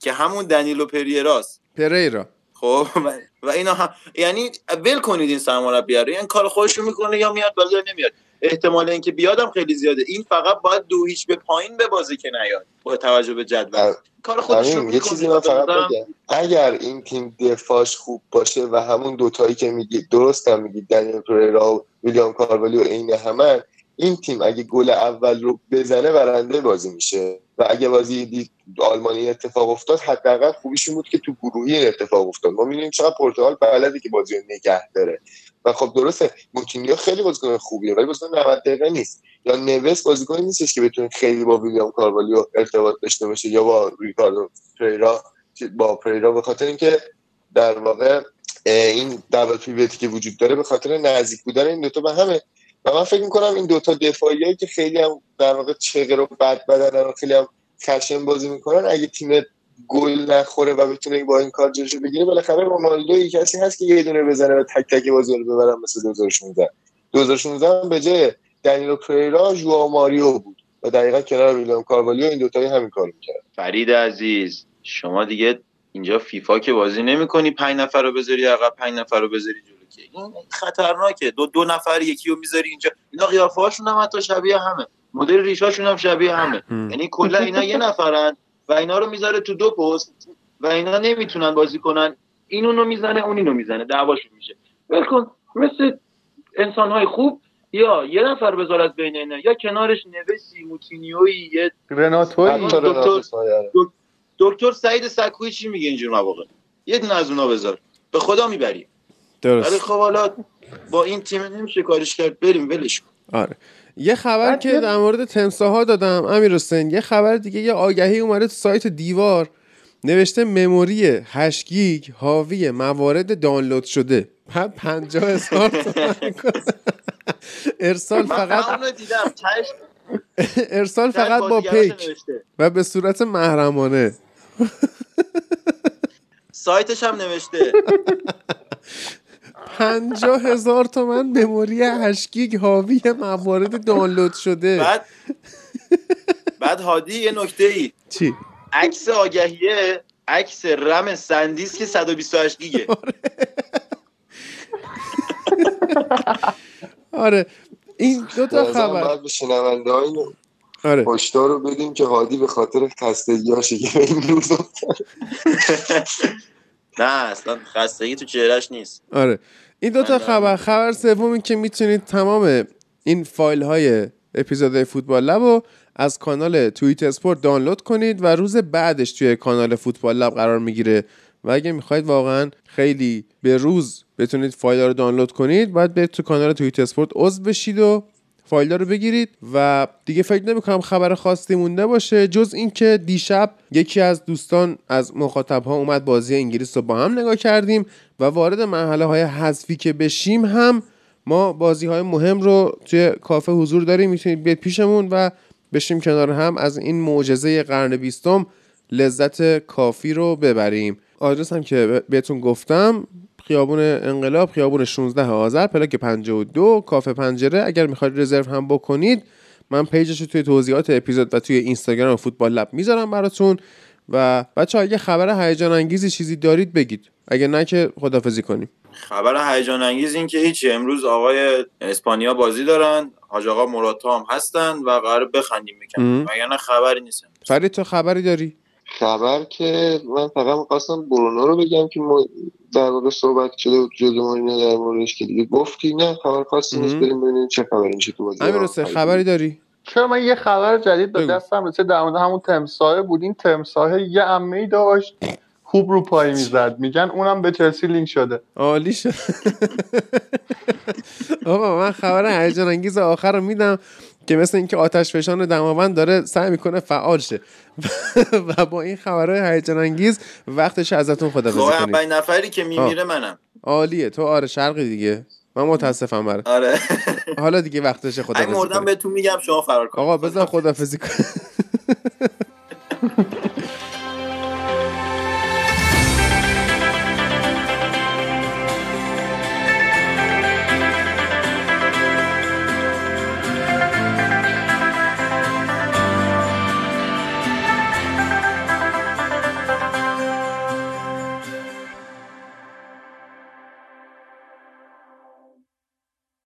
که همون دنیلو پریراست. پریرا. خب و- و اینا هم یعنی ول کنید این سرمربی رو یعنی کار خودش رو می‌کنه یا میاد بالا یا نمیاد احتمال اینکه بیادم خیلی زیاده. این فقط باید دو هیچ به پایین به بازی که نیاد با توجه به جدول. کار خودش رو همین یه چیزی من فقط بگم. اگر این تیم دفاعش خوب باشه و همون دوتایی که میگید درست هم میگید دنیل پریرا و ویلیام کاروالی و عین همن این تیم اگه گل اول رو بزنه برنده بازی میشه. و اگه بازی آلمانی اتفاق افتاد حداقل خوبیش بود که تو گروهی اتفاق افتاد. ما می‌بینیم چقدر پرتغال بلده که بازی رو نگه داره. و خب درسته موتینیو خیلی بازیکن خوبیه ولی بازیکن 90 دقیقه نیست. یا نوس بازیکنی نیستش که بتونه خیلی با ویلیام کاروالیو ارتباط داشته باشه یا با ریکاردو پریرا با پریرا. به خاطر اینکه در واقع این دبل پیوتی که وجود داره به خاطر نزدیک بودن این دوتا به همه و من فکر می‌کنم این دوتا دفاعیایی که خیلی هم در واقع چغر و بد بدنن و خیلی هم خشن بازی می‌کنن اگه تیم گل نخوره و بتونه با این کار جلوشو بگیره بالاخره رونالدو کسی هست که یه دونه بزنه و تک تک بازی رو ببرن مثل 2016 2016 هم به جای دنیلو پریرا ژوئا ماریو بود و دقیقا کنار ویلیام کاروالیو این دوتایی همین کارو می‌کرد فرید عزیز شما دیگه اینجا فیفا که بازی نمی‌کنی پنج نفر رو بذاری عقب پنج نفر رو بذاری که این خطرناکه. دو دو نفر یکی رو می‌ذاری اینجا. اینا قیافه هاشون هم حتی شبیه همه. مدل ریشاشون هم شبیه همه. یعنی کلا اینا یه نفرن و اینا رو می‌ذاره تو دو پست و اینا نمی‌تونن بازی کنن. این اونو می‌زنه اون اینو می‌زنه. دعواشون میشه. ولکن مثل انسان های خوب یا یه نفر بذارد بین اینا. یا کنارش نوسی موتینیوی یه رناتوی. دکتر سعید سکوی چی میگه اینجور مواقع. یه دونه از اونا بذار. به خدا می‌بری ولی درست خب حالا با این تیم نمیشه کارش کرد بریم ولش کن. آره یه خبر که در مورد تمساها دادم امیر حسین یه خبر دیگه یه آگهی اومده تو سایت دیوار نوشته مموری 8 گیگ حاوی موارد دانلود شده بعد 50 هزار. ارسال فقط ارسال فقط با پیک. و به صورت محرمانه سایتش هم نوشته 50 هزار تومن مموری 8 گیگ حاوی موارد دانلود شده. بعد بعد هادی یه نکته ای چی؟ عکس آگهیه عکس رم سندیس که 128 گیگه. آره. این دو تا خبر. آره. هشدار رو بدیم که هادی به خاطر خستگیاشه که به این روز افتاد. نه اصلا خستگی تو چهرش نیست. آره. این دو تا من خبر خبر سوم این که می‌تونید تمام این فایل های اپیزود فوتبال لب رو از کانال توییت اسپورت دانلود کنید و روز بعدش توی کانال فوتبال لب قرار می‌گیره. و اگه می‌خواید واقعا خیلی به روز بتونید فایل ها رو دانلود کنید باید برید تو کانال توییت اسپورت عضو بشید و فایل رو بگیرید و دیگه فکر نمی‌کنم خبر خاصی مونده باشه. جز اینکه دیشب یکی از دوستان از مخاطب ها اومد بازی انگلیس رو با هم نگاه کردیم و وارد مرحله های حذفی که بشیم هم ما بازی های مهم رو توی کافه حضور داریم می‌تونید بیاید پیشمون و بشیم کنار هم از این معجزه قرن بیستم لذت کافی رو ببریم. آدرس هم که بهتون گفتم خیابون انقلاب خیابون 16 آذر پلاک 52 کافه پنجره. اگر می‌خواید رزرو هم بکنید من پیجش رو توی توضیحات اپیزود و توی اینستاگرام فوتبال لب می‌ذارم براتون. و بچه اگه خبر هیجان انگیزی چیزی دارید بگید. اگه نه که خدافزی کنیم. خبر هیجان انگیز این که هیچی. امروز آقای اسپانیا بازی دارن. حاج آقا مراتا هم هستن و قرار بخندیم. می‌کنن وگرنه خبری نیست فرید تو خبری داری؟ خبر که من فقط می‌خواستم برونو رو بگم که ما در واقع صحبت شده بود جلو ما اینا در موردش که دیگه گفتی. نه خبر خاصی نیست. بریم ببینیم چه خبر میشه تو بازی. امیر حسین خبری داری؟ چرا من یه خبر جدید به. دستم رسید؟ در مورد همون تمساه بود. این تمساه یه عمه داشت خوب رو پای می‌زد. میگن اونم به چلسی لینک شده. عالی شد. آقا من خبر هیجان انگیز آخر رو میدم. که مثل اینکه آتش فشان دماوند داره سعی می‌کنه فعال شه. و با این خبرهای هیجان انگیز وقتش ازتون خدافظی خب کنید اولین نفری که میمیره منم. عالیه. تو آره شرقی دیگه. من متاسفم برات آره. حالا دیگه وقتش اگه خدافظی مردم کنید بهتون میگم شما فرار کن آقا بذار خدافظی کن